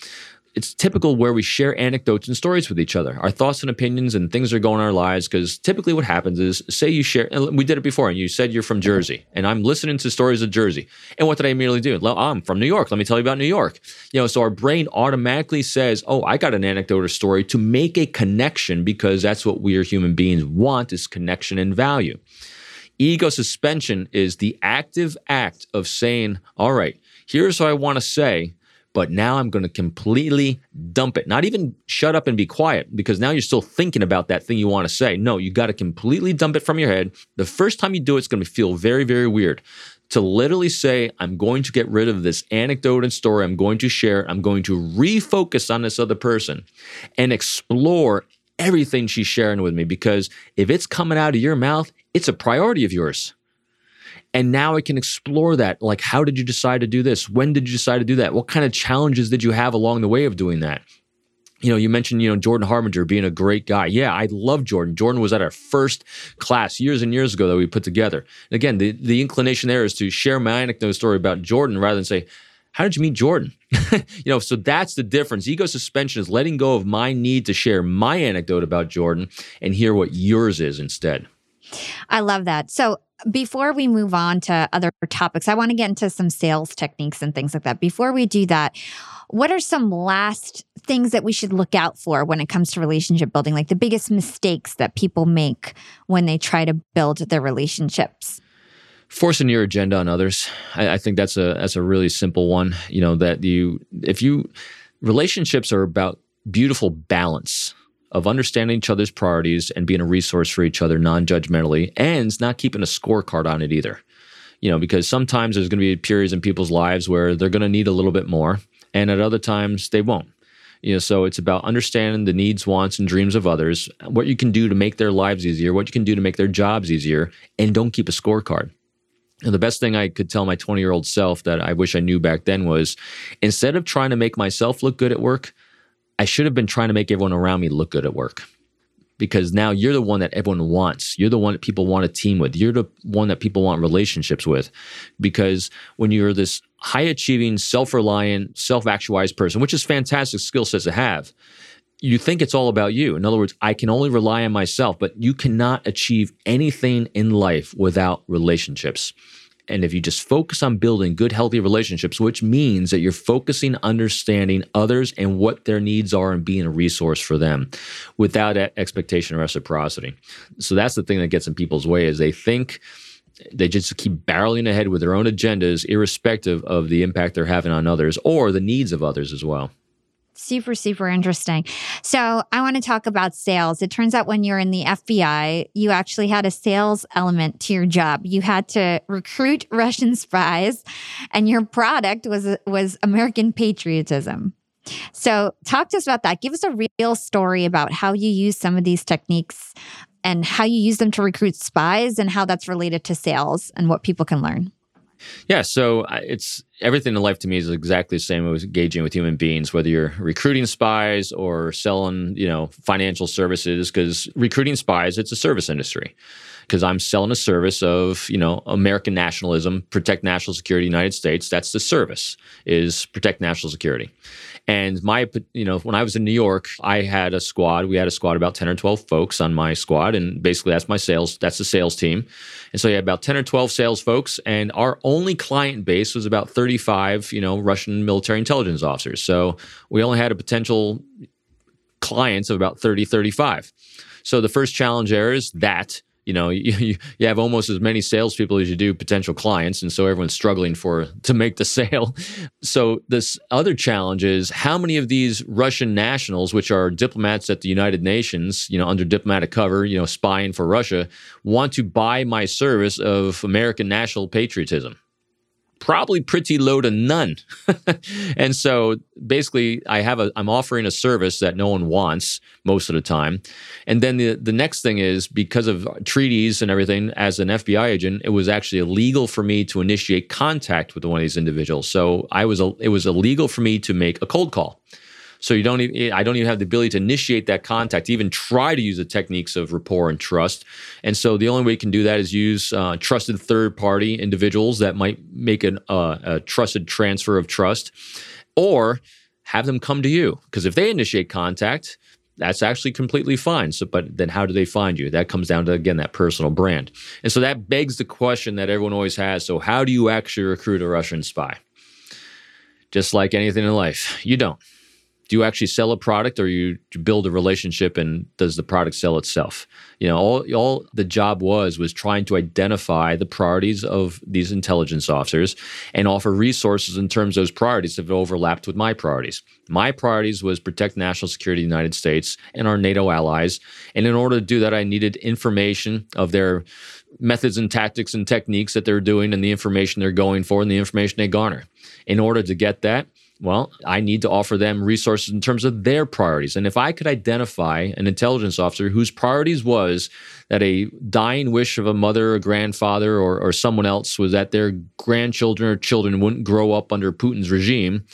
it's typical where we share anecdotes and stories with each other, our thoughts and opinions and things that are going in our lives. Because typically, what happens is, say you share, and we did it before, and you said you're from Jersey, and I'm listening to stories of Jersey. And what did I immediately do? Well, I'm from New York. Let me tell you about New York. You know, so our brain automatically says, "Oh, I got an anecdote or story to make a connection," because that's what we are human beings want: is connection and value. Ego suspension is the active act of saying, "All right, here's what I want to say." But now I'm going to completely dump it. Not even shut up and be quiet because now you're still thinking about that thing you want to say. No, you got to completely dump it from your head. The first time you do it, it's going to feel very, very weird. To literally say, I'm going to get rid of this anecdote and story, I'm going to share, I'm going to refocus on this other person and explore everything she's sharing with me because if it's coming out of your mouth, it's a priority of yours. And now I can explore that. Like, how did you decide to do this? When did you decide to do that? What kind of challenges did you have along the way of doing that? You know, you mentioned, you know, Jordan Harbinger being a great guy. Yeah, I love Jordan. Jordan was at our first class years and years ago that we put together. And again, the, the inclination there is to share my anecdote story about Jordan rather than say, how did you meet Jordan? you know, so that's the difference. Ego suspension is letting go of my need to share my anecdote about Jordan and hear what yours is instead. I love that. So before we move on to other topics, I want to get into some sales techniques and things like that. Before we do that, what are some last things that we should look out for when it comes to relationship building? Like the biggest mistakes that people make when they try to build their relationships? Forcing your agenda on others. I, I think that's a that's a really simple one. You know, that you if you relationships are about beautiful balance of understanding each other's priorities and being a resource for each other non-judgmentally and not keeping a scorecard on it either. You know because sometimes there's going to be periods in people's lives where they're going to need a little bit more and at other times they won't. You know so it's about understanding the needs wants and dreams of others what you can do to make their lives easier what you can do to make their jobs easier and don't keep a scorecard. And the best thing I could tell my 20 year old self that I wish I knew back then was instead of trying to make myself look good at work, I should have been trying to make everyone around me look good at work because now you're the one that everyone wants. You're the one that people want a team with. You're the one that people want relationships with. Because when you're this high achieving, self reliant, self actualized person, which is fantastic skill sets to have, you think it's all about you. In other words, I can only rely on myself, but you cannot achieve anything in life without relationships. And if you just focus on building good, healthy relationships, which means that you're focusing, understanding others and what their needs are and being a resource for them without expectation or reciprocity. So that's the thing that gets in people's way is they think they just keep barreling ahead with their own agendas, irrespective of the impact they're having on others or the needs of others as well. Super, super interesting. So, I want to talk about sales. It turns out when you're in the FBI, you actually had a sales element to your job. You had to recruit Russian spies, and your product was was American patriotism. So, talk to us about that. Give us a real story about how you use some of these techniques and how you use them to recruit spies and how that's related to sales and what people can learn. Yeah, so it's everything in life to me is exactly the same as engaging with human beings, whether you're recruiting spies or selling, you know, financial services. Because recruiting spies, it's a service industry. Because I'm selling a service of, you know, American nationalism, protect national security, United States. That's the service is protect national security. And my, you know, when I was in New York, I had a squad. We had a squad about 10 or 12 folks on my squad. And basically that's my sales, that's the sales team. And so you had about 10 or 12 sales folks. And our only client base was about 35, you know, Russian military intelligence officers. So we only had a potential clients of about 30, 35. So the first challenge there is that you know you, you have almost as many salespeople as you do potential clients and so everyone's struggling for to make the sale. So this other challenge is how many of these russian nationals which are diplomats at the united nations you know under diplomatic cover you know spying for russia want to buy my service of american national patriotism probably pretty low to none. and so basically I have a I'm offering a service that no one wants most of the time. And then the the next thing is because of treaties and everything as an FBI agent, it was actually illegal for me to initiate contact with one of these individuals. So I was a. it was illegal for me to make a cold call. So you don't even, I don't even have the ability to initiate that contact, even try to use the techniques of rapport and trust. And so the only way you can do that is use uh, trusted third party individuals that might make an, uh, a trusted transfer of trust or have them come to you. Because if they initiate contact, that's actually completely fine. So, but then how do they find you? That comes down to, again, that personal brand. And so that begs the question that everyone always has. So, how do you actually recruit a Russian spy? Just like anything in life, you don't do you actually sell a product or you, build a relationship and does the product sell itself? You know all, all the job was was trying to identify the priorities of these intelligence officers and offer resources in terms of those priorities that overlapped with my priorities. My priorities was protect national security of the united states and our nato allies. And in order to do that i needed information of their methods and tactics and techniques that they're doing and the information they're going for and the information they garner. In order to get that well, I need to offer them resources in terms of their priorities. And if I could identify an intelligence officer whose priorities was that a dying wish of a mother or grandfather or, or someone else was that their grandchildren or children wouldn't grow up under Putin's regime,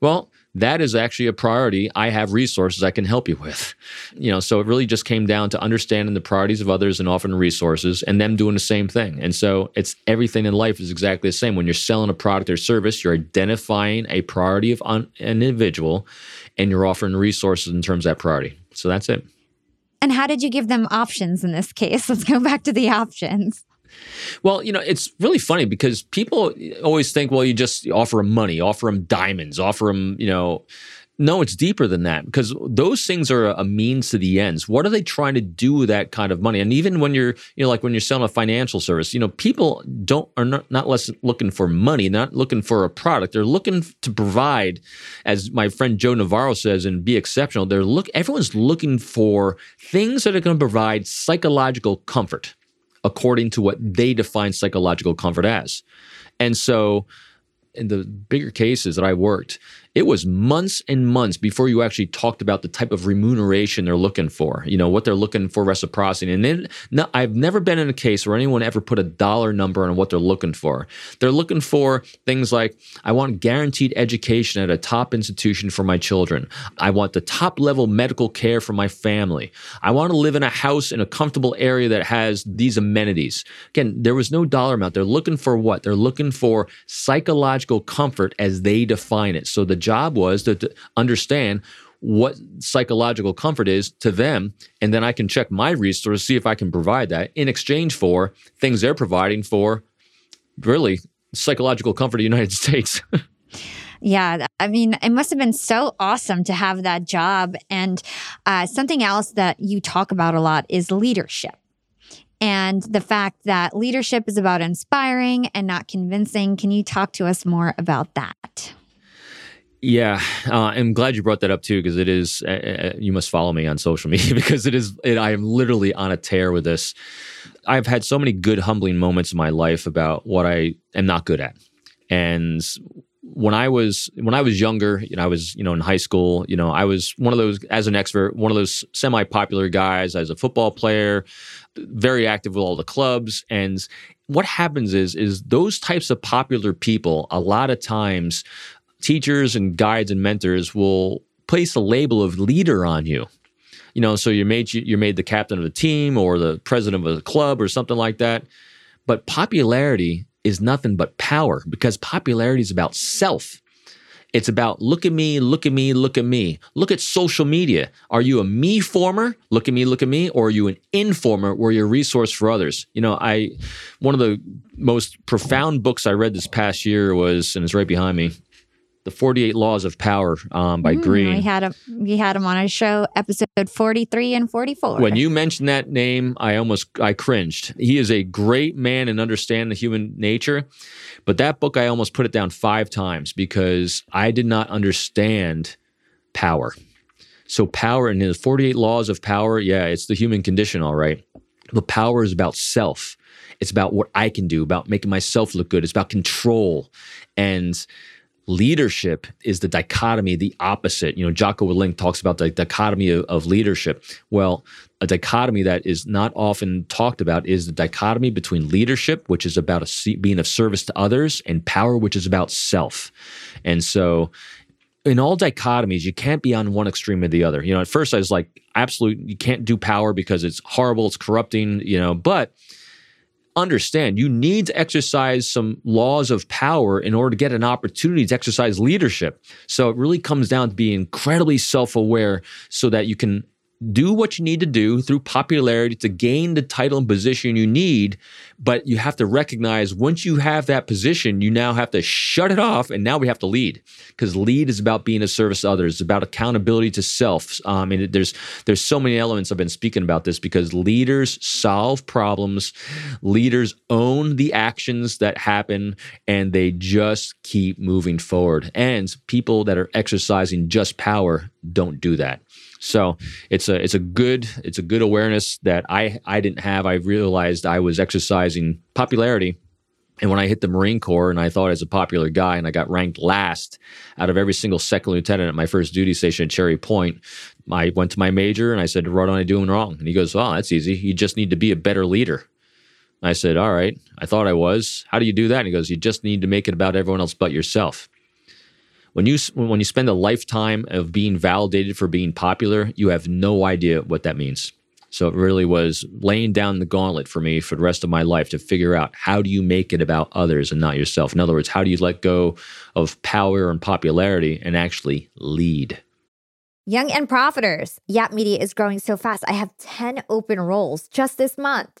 well, that is actually a priority. I have resources I can help you with. You know, so it really just came down to understanding the priorities of others and offering resources and them doing the same thing. And so it's everything in life is exactly the same. When you're selling a product or service, you're identifying a priority of an individual and you're offering resources in terms of that priority. So that's it. And how did you give them options in this case? Let's go back to the options. Well, you know, it's really funny because people always think, well, you just offer them money, offer them diamonds, offer them, you know. No, it's deeper than that because those things are a means to the ends. What are they trying to do with that kind of money? And even when you're, you know, like when you're selling a financial service, you know, people don't are not, not less looking for money, not looking for a product. They're looking to provide, as my friend Joe Navarro says, and be exceptional. They're look everyone's looking for things that are going to provide psychological comfort according to what they define psychological comfort as. And so, in the bigger cases that I worked, it was months and months before you actually talked about the type of remuneration they're looking for, you know, what they're looking for reciprocity. And then no, I've never been in a case where anyone ever put a dollar number on what they're looking for. They're looking for things like I want guaranteed education at a top institution for my children. I want the top level medical care for my family. I want to live in a house in a comfortable area that has these amenities. Again, there was no dollar amount. They're looking for what? They're looking for psychological comfort as they define it. So the job was to, to understand what psychological comfort is to them and then i can check my resources see if i can provide that in exchange for things they're providing for really psychological comfort of the united states Yeah, I mean, it must have been so awesome to have that job. And uh, something else that you talk about a lot is leadership. And the fact that leadership is about inspiring and not convincing. Can you talk to us more about that? Yeah, uh, I'm glad you brought that up too, because it is. Uh, uh you must follow me on social media because it is. It, I am literally on a tear with this. I've had so many good, humbling moments in my life about what I am not good at, and when I was when I was younger, you know, I was you know in high school. You know, I was one of those as an expert, one of those semi-popular guys as a football player, very active with all the clubs. And what happens is is those types of popular people a lot of times teachers and guides and mentors will place a label of leader on you. You know, so you're made you're made the captain of the team or the president of a club or something like that. But popularity is nothing but power because popularity is about self. It's about look at me, look at me, look at me. Look at social media. Are you a me former? Look at me, look at me, or are you an informer where you're a resource for others? You know, I one of the most profound books I read this past year was, and it's right behind me, the 48 Laws of Power um, by Mm, Greene. We had him. We had him on a show, episode forty-three and forty-four. When you mentioned that name, I almost I cringed. He is a great man and understand the human nature, but that book I almost put it down five times because I did not understand power. So power and the 48 laws of power, yeah, it's the human condition, all right. But power is about self. It's about what I can do, about making myself look good. It's about control. And leadership is the dichotomy, the opposite. You know, Jocko Willink talks about the dichotomy of, of leadership. Well, a dichotomy that is not often talked about is the dichotomy between leadership, which is about a, being of service to others, and power, which is about self. And so, in all dichotomies, you can't be on one extreme or the other. You know, at first I was like, absolute, you can't do power because it's horrible, it's corrupting, you know, but understand you need to exercise some laws of power in order to get an opportunity to exercise leadership. So it really comes down to being incredibly self aware so that you can do what you need to do through popularity to gain the title and position you need. But you have to recognize once you have that position, you now have to shut it off. And now we have to lead because lead is about being a service to others, it's about accountability to self. Um, and there's there's so many elements I've been speaking about this because leaders solve problems, leaders own the actions that happen, and they just keep moving forward. And people that are exercising just power don't do that. So it's a it's a good it's a good awareness that I I didn't have. I realized I was exercising popularity. And when I hit the Marine Corps and I thought I was a popular guy and I got ranked last out of every single second lieutenant at my first duty station at Cherry Point, I went to my major and I said, What am I doing wrong? And he goes, Oh, that's easy. You just need to be a better leader. I said, All right. I thought I was. How do you do that? And he goes, You just need to make it about everyone else but yourself. When you when you spend a lifetime of being validated for being popular, you have no idea what that means. So it really was laying down the gauntlet for me for the rest of my life to figure out how do you make it about others and not yourself. In other words, how do you let go of power and popularity and actually lead? Young and Profiters. Yap Media is growing so fast. I have 10 open roles just this month.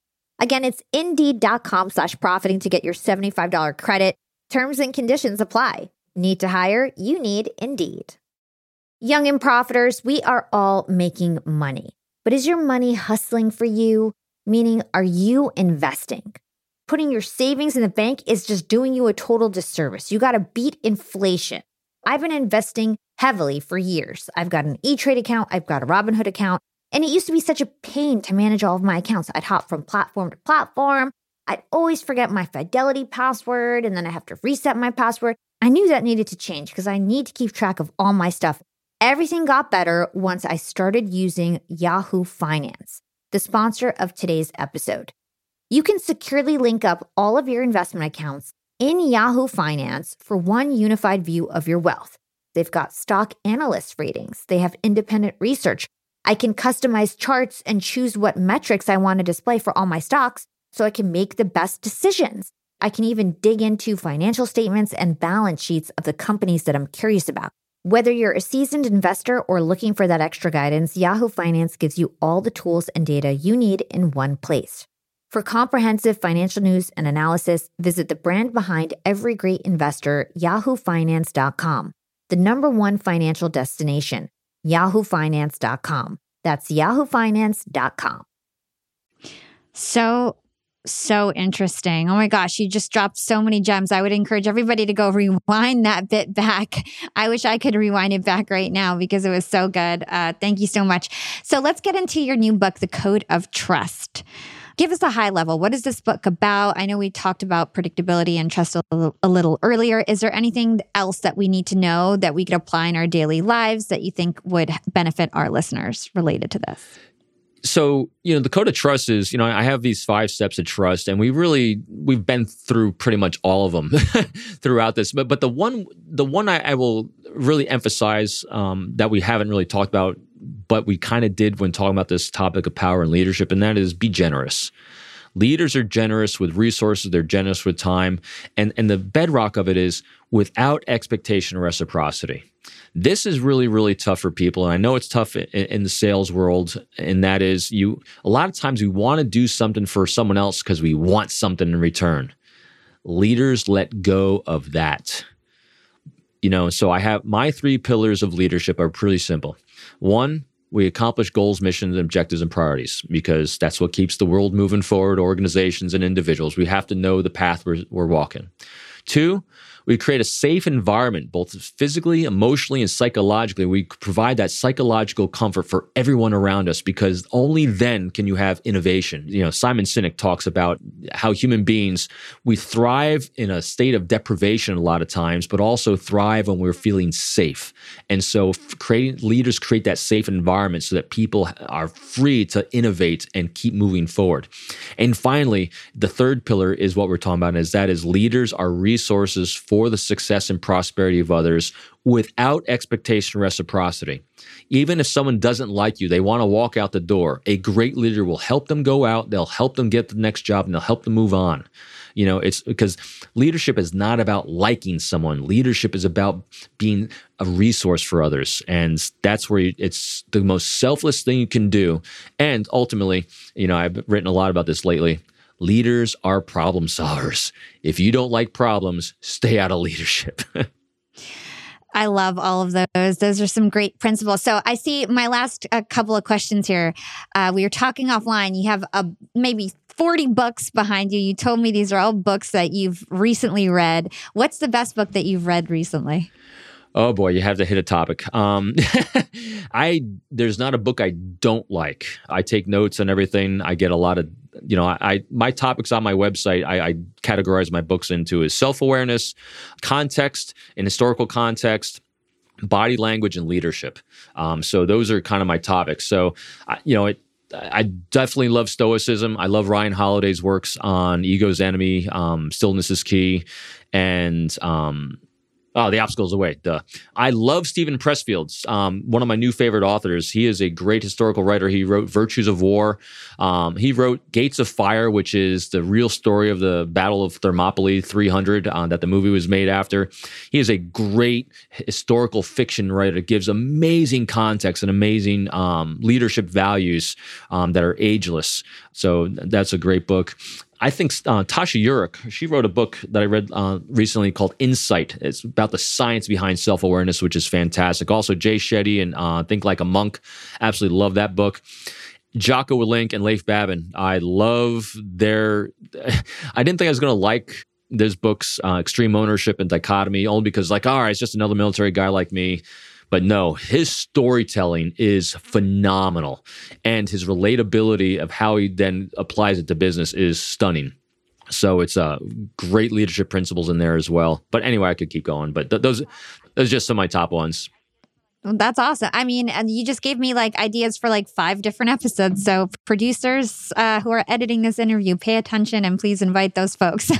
Again, it's indeed.com slash profiting to get your $75 credit. Terms and conditions apply. Need to hire? You need Indeed. Young and Profiters, we are all making money. But is your money hustling for you? Meaning, are you investing? Putting your savings in the bank is just doing you a total disservice. You got to beat inflation. I've been investing heavily for years. I've got an E Trade account, I've got a Robinhood account, and it used to be such a pain to manage all of my accounts. I'd hop from platform to platform. I'd always forget my Fidelity password, and then I have to reset my password. I knew that needed to change because I need to keep track of all my stuff. Everything got better once I started using Yahoo Finance, the sponsor of today's episode. You can securely link up all of your investment accounts in Yahoo Finance for one unified view of your wealth. They've got stock analyst ratings, they have independent research. I can customize charts and choose what metrics I want to display for all my stocks so I can make the best decisions. I can even dig into financial statements and balance sheets of the companies that I'm curious about. Whether you're a seasoned investor or looking for that extra guidance, Yahoo Finance gives you all the tools and data you need in one place. For comprehensive financial news and analysis, visit the brand behind every great investor, yahoofinance.com, the number one financial destination, yahoofinance.com. That's yahoofinance.com. So so interesting. Oh my gosh, you just dropped so many gems. I would encourage everybody to go rewind that bit back. I wish I could rewind it back right now because it was so good. Uh, thank you so much. So let's get into your new book, The Code of Trust. Give us a high level. What is this book about? I know we talked about predictability and trust a little, a little earlier. Is there anything else that we need to know that we could apply in our daily lives that you think would benefit our listeners related to this? so you know the code of trust is you know i have these five steps of trust and we really we've been through pretty much all of them throughout this but but the one the one i, I will really emphasize um, that we haven't really talked about but we kind of did when talking about this topic of power and leadership and that is be generous leaders are generous with resources they're generous with time and and the bedrock of it is without expectation or reciprocity this is really, really tough for people. And I know it's tough in, in the sales world. And that is you, a lot of times we want to do something for someone else because we want something in return. Leaders let go of that. You know, so I have my three pillars of leadership are pretty simple. One, we accomplish goals, missions, objectives, and priorities because that's what keeps the world moving forward, organizations and individuals. We have to know the path we're, we're walking. Two, we create a safe environment, both physically, emotionally, and psychologically. We provide that psychological comfort for everyone around us because only then can you have innovation. You know, Simon Sinek talks about how human beings, we thrive in a state of deprivation a lot of times, but also thrive when we're feeling safe. And so creating leaders create that safe environment so that people are free to innovate and keep moving forward. And finally, the third pillar is what we're talking about is that is leaders are resources for the success and prosperity of others without expectation reciprocity. Even if someone doesn't like you, they want to walk out the door, a great leader will help them go out, they'll help them get the next job, and they'll help them move on. You know, it's because leadership is not about liking someone. Leadership is about being a resource for others. And that's where it's the most selfless thing you can do. And ultimately, you know, I've written a lot about this lately. Leaders are problem solvers. If you don't like problems, stay out of leadership. I love all of those. Those are some great principles. So I see my last uh, couple of questions here. Uh, we were talking offline. You have a maybe 40 books behind you. You told me these are all books that you've recently read. What's the best book that you've read recently? Oh boy, you have to hit a topic. Um, I there's not a book I don't like. I take notes and everything. I get a lot of you know, I, my topics on my website, I, I categorize my books into is self awareness, context, and historical context, body language, and leadership. Um, so those are kind of my topics. So, I, you know, it, I definitely love Stoicism. I love Ryan Holiday's works on Ego's Enemy, um, Stillness is Key, and um, Oh, the obstacles away. Duh. I love Steven Pressfield's um, one of my new favorite authors. He is a great historical writer. He wrote Virtues of War. Um, he wrote Gates of Fire, which is the real story of the Battle of Thermopylae 300 uh, that the movie was made after. He is a great historical fiction writer. It gives amazing context and amazing um, leadership values um, that are ageless. So that's a great book. I think uh, Tasha Eurich, she wrote a book that I read uh, recently called Insight. It's about the science behind self awareness, which is fantastic. Also, Jay Shetty and uh, Think Like a Monk. Absolutely love that book. Jocko Willink and Leif Babin. I love their. I didn't think I was going to like those books, uh, Extreme Ownership and Dichotomy, only because, like, all right, it's just another military guy like me. But no, his storytelling is phenomenal. And his relatability of how he then applies it to business is stunning. So it's uh, great leadership principles in there as well. But anyway, I could keep going. But th- those those are just some of my top ones. That's awesome. I mean, and you just gave me like ideas for like five different episodes. So, producers uh, who are editing this interview, pay attention and please invite those folks.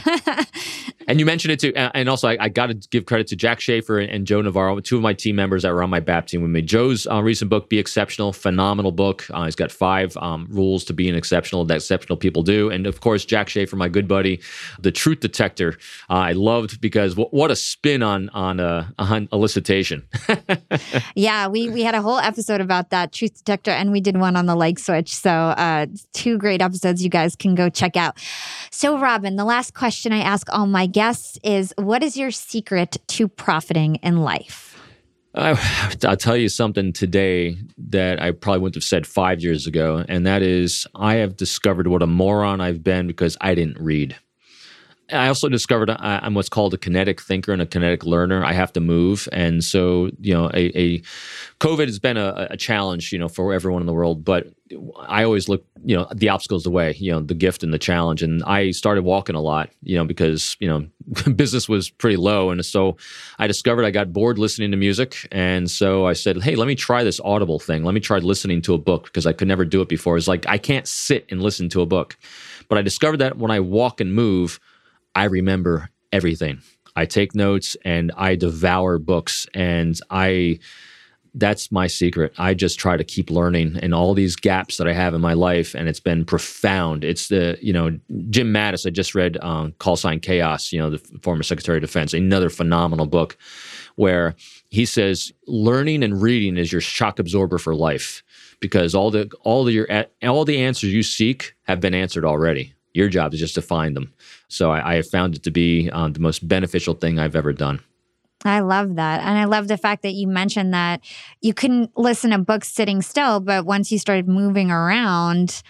and you mentioned it too. And also, I, I got to give credit to Jack Schafer and Joe Navarro, two of my team members that were on my BAP team with me. Joe's uh, recent book, Be Exceptional, phenomenal book. Uh, he's got five um, rules to being exceptional that exceptional people do. And of course, Jack Schafer, my good buddy, The Truth Detector. Uh, I loved because w- what a spin on on, on elicitation. yeah, we we had a whole episode about that truth detector, and we did one on the like switch. So uh, two great episodes you guys can go check out. So, Robin, the last question I ask all my guests is, what is your secret to profiting in life? I, will tell you something today that I probably wouldn't have said five years ago, and that is I have discovered what a moron I've been because I didn't read. I also discovered I'm what's called a kinetic thinker and a kinetic learner. I have to move, and so you know, a, a COVID has been a, a, challenge, you know, for everyone in the world. But I always look, you know, the obstacles the way, you know, the gift and the challenge. And I started walking a lot, you know, because you know, business was pretty low, and so I discovered I got bored listening to music, and so I said, hey, let me try this Audible thing. Let me try listening to a book because I could never do it before. It's like I can't sit and listen to a book, but I discovered that when I walk and move I remember everything. I take notes and I devour books and I that's my secret. I just try to keep learning in all these gaps that I have in my life, and it's been profound. It's the you know Jim Mattis. I just read um, Call Sign Chaos. You know the former Secretary of Defense. Another phenomenal book where he says learning and reading is your shock absorber for life because all the all the your all the answers you seek have been answered already. Your job is just to find them. So I, I have found it to be um, the most beneficial thing I've ever done. I love that. And I love the fact that you mentioned that you couldn't listen to books sitting still, but once you started moving around,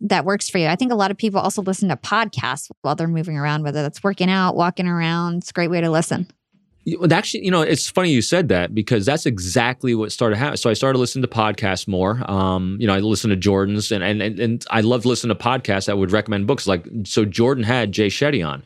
that works for you. I think a lot of people also listen to podcasts while they're moving around, whether that's working out, walking around. It's a great way to listen. Actually, you know, it's funny you said that because that's exactly what started happening. So I started listening to podcasts more. Um, you know, I listened to Jordan's and and and I loved listening to podcasts that would recommend books. Like so, Jordan had Jay Shetty on,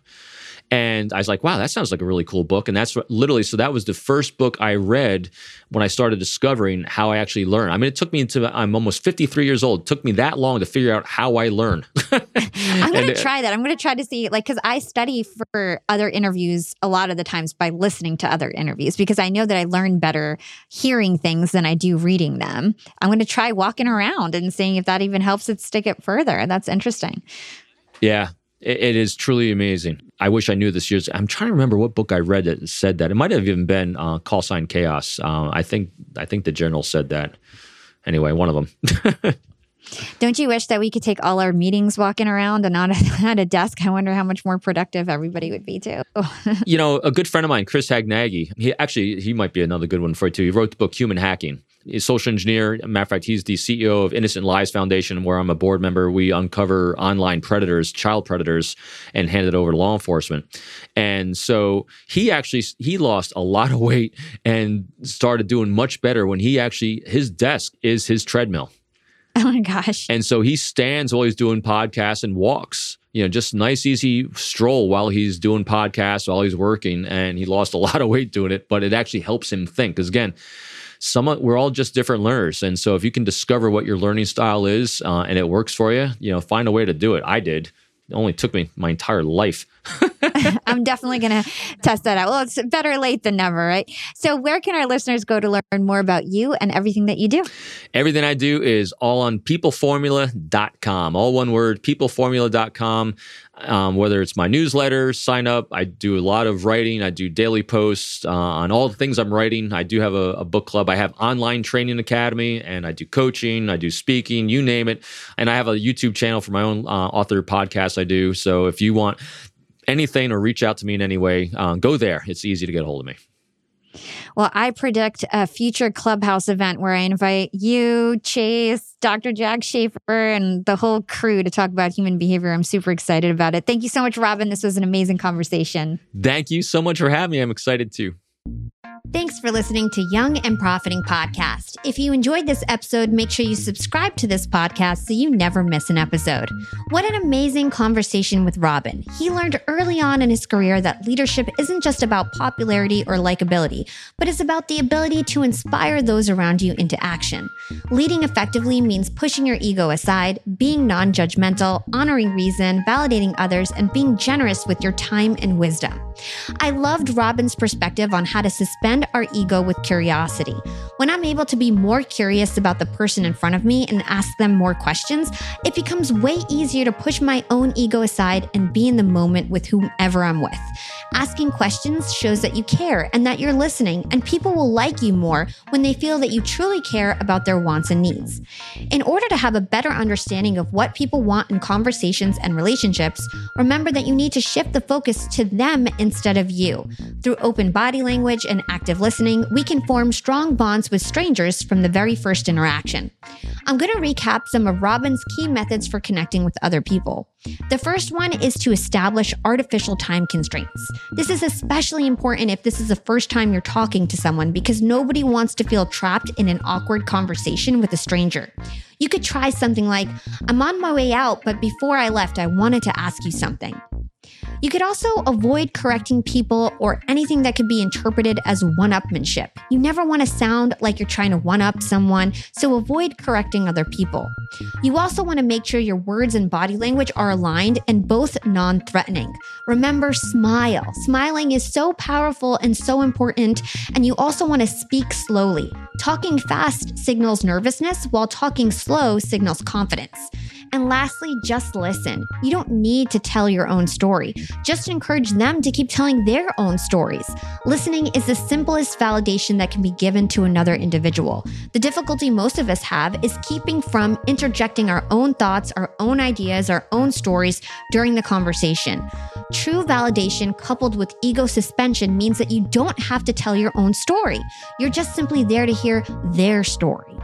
and I was like, wow, that sounds like a really cool book. And that's literally, so that was the first book I read when I started discovering how I actually learn. I mean, it took me into, I'm almost 53 years old. It took me that long to figure out how I learn. I'm going to uh, try that. I'm going to try to see, like, because I study for other interviews a lot of the times by listening to other interviews because I know that I learn better hearing things than I do reading them. I'm going to try walking around and seeing if that even helps it stick it further. That's interesting. Yeah, it is truly amazing. I wish I knew this year's. I'm trying to remember what book I read that said that. It might have even been uh, Call Sign Chaos. Uh, I think I think the general said that. Anyway, one of them. Don't you wish that we could take all our meetings walking around and not at a desk? I wonder how much more productive everybody would be too. you know, a good friend of mine, Chris Hadnagy, he actually he might be another good one for you too. He wrote the book Human Hacking. He's a social engineer. Matter of fact, he's the CEO of Innocent Lives Foundation, where I'm a board member. We uncover online predators, child predators, and hand it over to law enforcement. And so he actually he lost a lot of weight and started doing much better when he actually his desk is his treadmill. Oh my gosh. And so he stands while he's doing podcasts and walks. You know, just nice, easy stroll while he's doing podcasts, while he's working. And he lost a lot of weight doing it, but it actually helps him think. Because again, some we're all just different learners. And so if you can discover what your learning style is uh, and it works for you, you know, find a way to do it. I did. It only took me my entire life. I'm definitely going to test that out. Well, it's better late than never, right? So, where can our listeners go to learn more about you and everything that you do? Everything I do is all on peopleformula.com. All one word, peopleformula.com. Um, whether it's my newsletter, sign up. I do a lot of writing. I do daily posts uh, on all the things I'm writing. I do have a, a, book club. I have online training academy, and I do coaching. I do speaking. You name it. And I have a YouTube channel for my own uh, author podcast. I do. So if you want anything or reach out to me in any way, uh, go there. It's easy to get a hold of me. Well, I predict a future clubhouse event where I invite you, Chase, Dr. Jack Schafer, and the whole crew to talk about human behavior. I'm super excited about it. Thank you so much, Robin. This was an amazing conversation. Thank you so much for having me. I'm excited too. Thanks for listening to Young and Profiting Podcast. If you enjoyed this episode, make sure you subscribe to this podcast so you never miss an episode. What an amazing conversation with Robin. He learned early on in his career that leadership isn't just about popularity or likability, but it's about the ability to inspire those around you into action. Leading effectively means pushing your ego aside, being non judgmental, honoring reason, validating others, and being generous with your time and wisdom. I loved Robin's perspective on how to suspend our ego with curiosity. When I'm able to be more curious about the person in front of me and ask them more questions, it becomes way easier to push my own ego aside and be in the moment with whomever I'm with. Asking questions shows that you care and that you're listening, and people will like you more when they feel that you truly care about their wants and needs. In order to have a better understanding of what people want in conversations and relationships, remember that you need to shift the focus to them instead of you. Through open body language and active listening, we can form strong bonds with strangers from the very first interaction. I'm going to recap some of Robin's key methods for connecting with other people. The first one is to establish artificial time constraints. This is especially important if this is the first time you're talking to someone because nobody wants to feel trapped in an awkward conversation with a stranger. You could try something like, I'm on my way out, but before I left, I wanted to ask you something. You could also avoid correcting people or anything that could be interpreted as one upmanship. You never want to sound like you're trying to one up someone, so avoid correcting other people. You also want to make sure your words and body language are aligned and both non threatening. Remember, smile. Smiling is so powerful and so important, and you also want to speak slowly. Talking fast signals nervousness, while talking slow signals confidence. And lastly, just listen. You don't need to tell your own story. Just encourage them to keep telling their own stories. Listening is the simplest validation that can be given to another individual. The difficulty most of us have is keeping from interjecting our own thoughts, our own ideas, our own stories during the conversation. True validation coupled with ego suspension means that you don't have to tell your own story. You're just simply there to hear their story.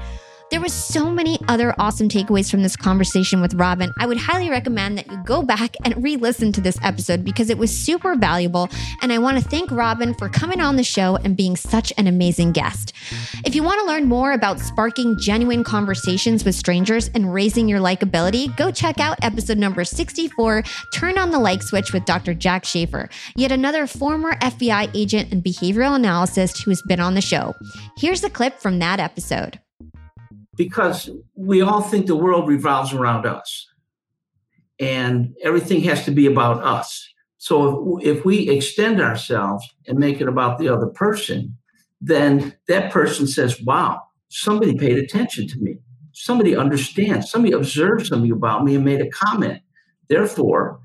There was so many other awesome takeaways from this conversation with Robin. I would highly recommend that you go back and re-listen to this episode because it was super valuable and I want to thank Robin for coming on the show and being such an amazing guest. If you want to learn more about sparking genuine conversations with strangers and raising your likability, go check out episode number 64, Turn on the Like Switch with Dr. Jack Schafer, yet another former FBI agent and behavioral analyst who has been on the show. Here's a clip from that episode because we all think the world revolves around us and everything has to be about us. So if, if, we extend ourselves and make it about the other person, then that person says, wow, somebody paid attention to me. Somebody understands. Somebody observed something about me and made a comment. Therefore,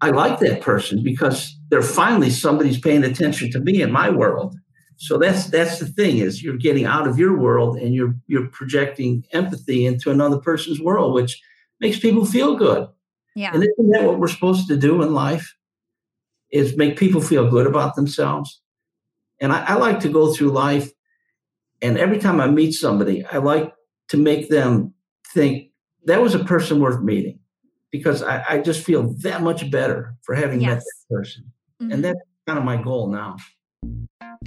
I like that person because they're finally somebody's paying attention to me in my world. So that's that's the thing is you're getting out of your world and you're you're projecting empathy into another person's world, which makes people feel good. Yeah. And isn't that what we're supposed to do in life? Is make people feel good about themselves. And I, I like to go through life, and every time I meet somebody, I like to make them think that was a person worth meeting, because I, I just feel that much better for having yes. met that person. Mm-hmm. And that's kind of my goal now.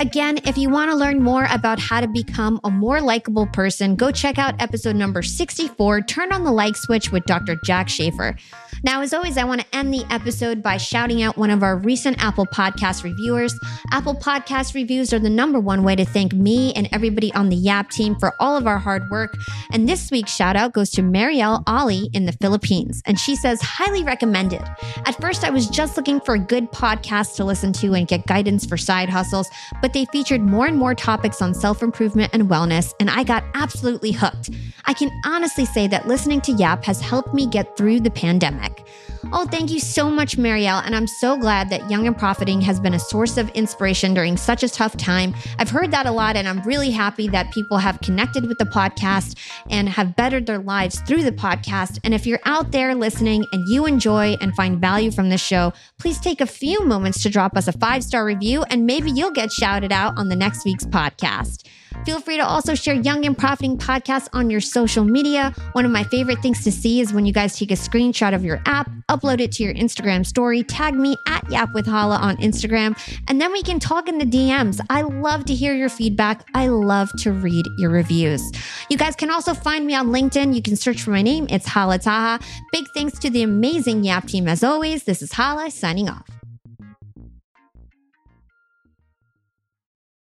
Again, if you want to learn more about how to become a more likable person, go check out episode number 64 Turn on the Like Switch with Dr. Jack Schafer. Now, as always, I want to end the episode by shouting out one of our recent Apple Podcast reviewers. Apple Podcast reviews are the number one way to thank me and everybody on the YAP team for all of our hard work. And this week's shout out goes to Marielle Ali in the Philippines. And she says, highly recommended. At first, I was just looking for a good podcast to listen to and get guidance for side hustles, but they featured more and more topics on self improvement and wellness, and I got absolutely hooked. I can honestly say that listening to YAP has helped me get through the pandemic. Oh, thank you so much, Marielle. And I'm so glad that Young and Profiting has been a source of inspiration during such a tough time. I've heard that a lot, and I'm really happy that people have connected with the podcast and have bettered their lives through the podcast. And if you're out there listening and you enjoy and find value from this show, please take a few moments to drop us a five star review, and maybe you'll get shouted out on the next week's podcast. Feel free to also share Young and Profiting podcasts on your social media. One of my favorite things to see is when you guys take a screenshot of your app, upload it to your Instagram story, tag me at Yap with Hala on Instagram, and then we can talk in the DMs. I love to hear your feedback. I love to read your reviews. You guys can also find me on LinkedIn. You can search for my name. It's Hala Taha. Big thanks to the amazing Yap team as always. This is Hala signing off.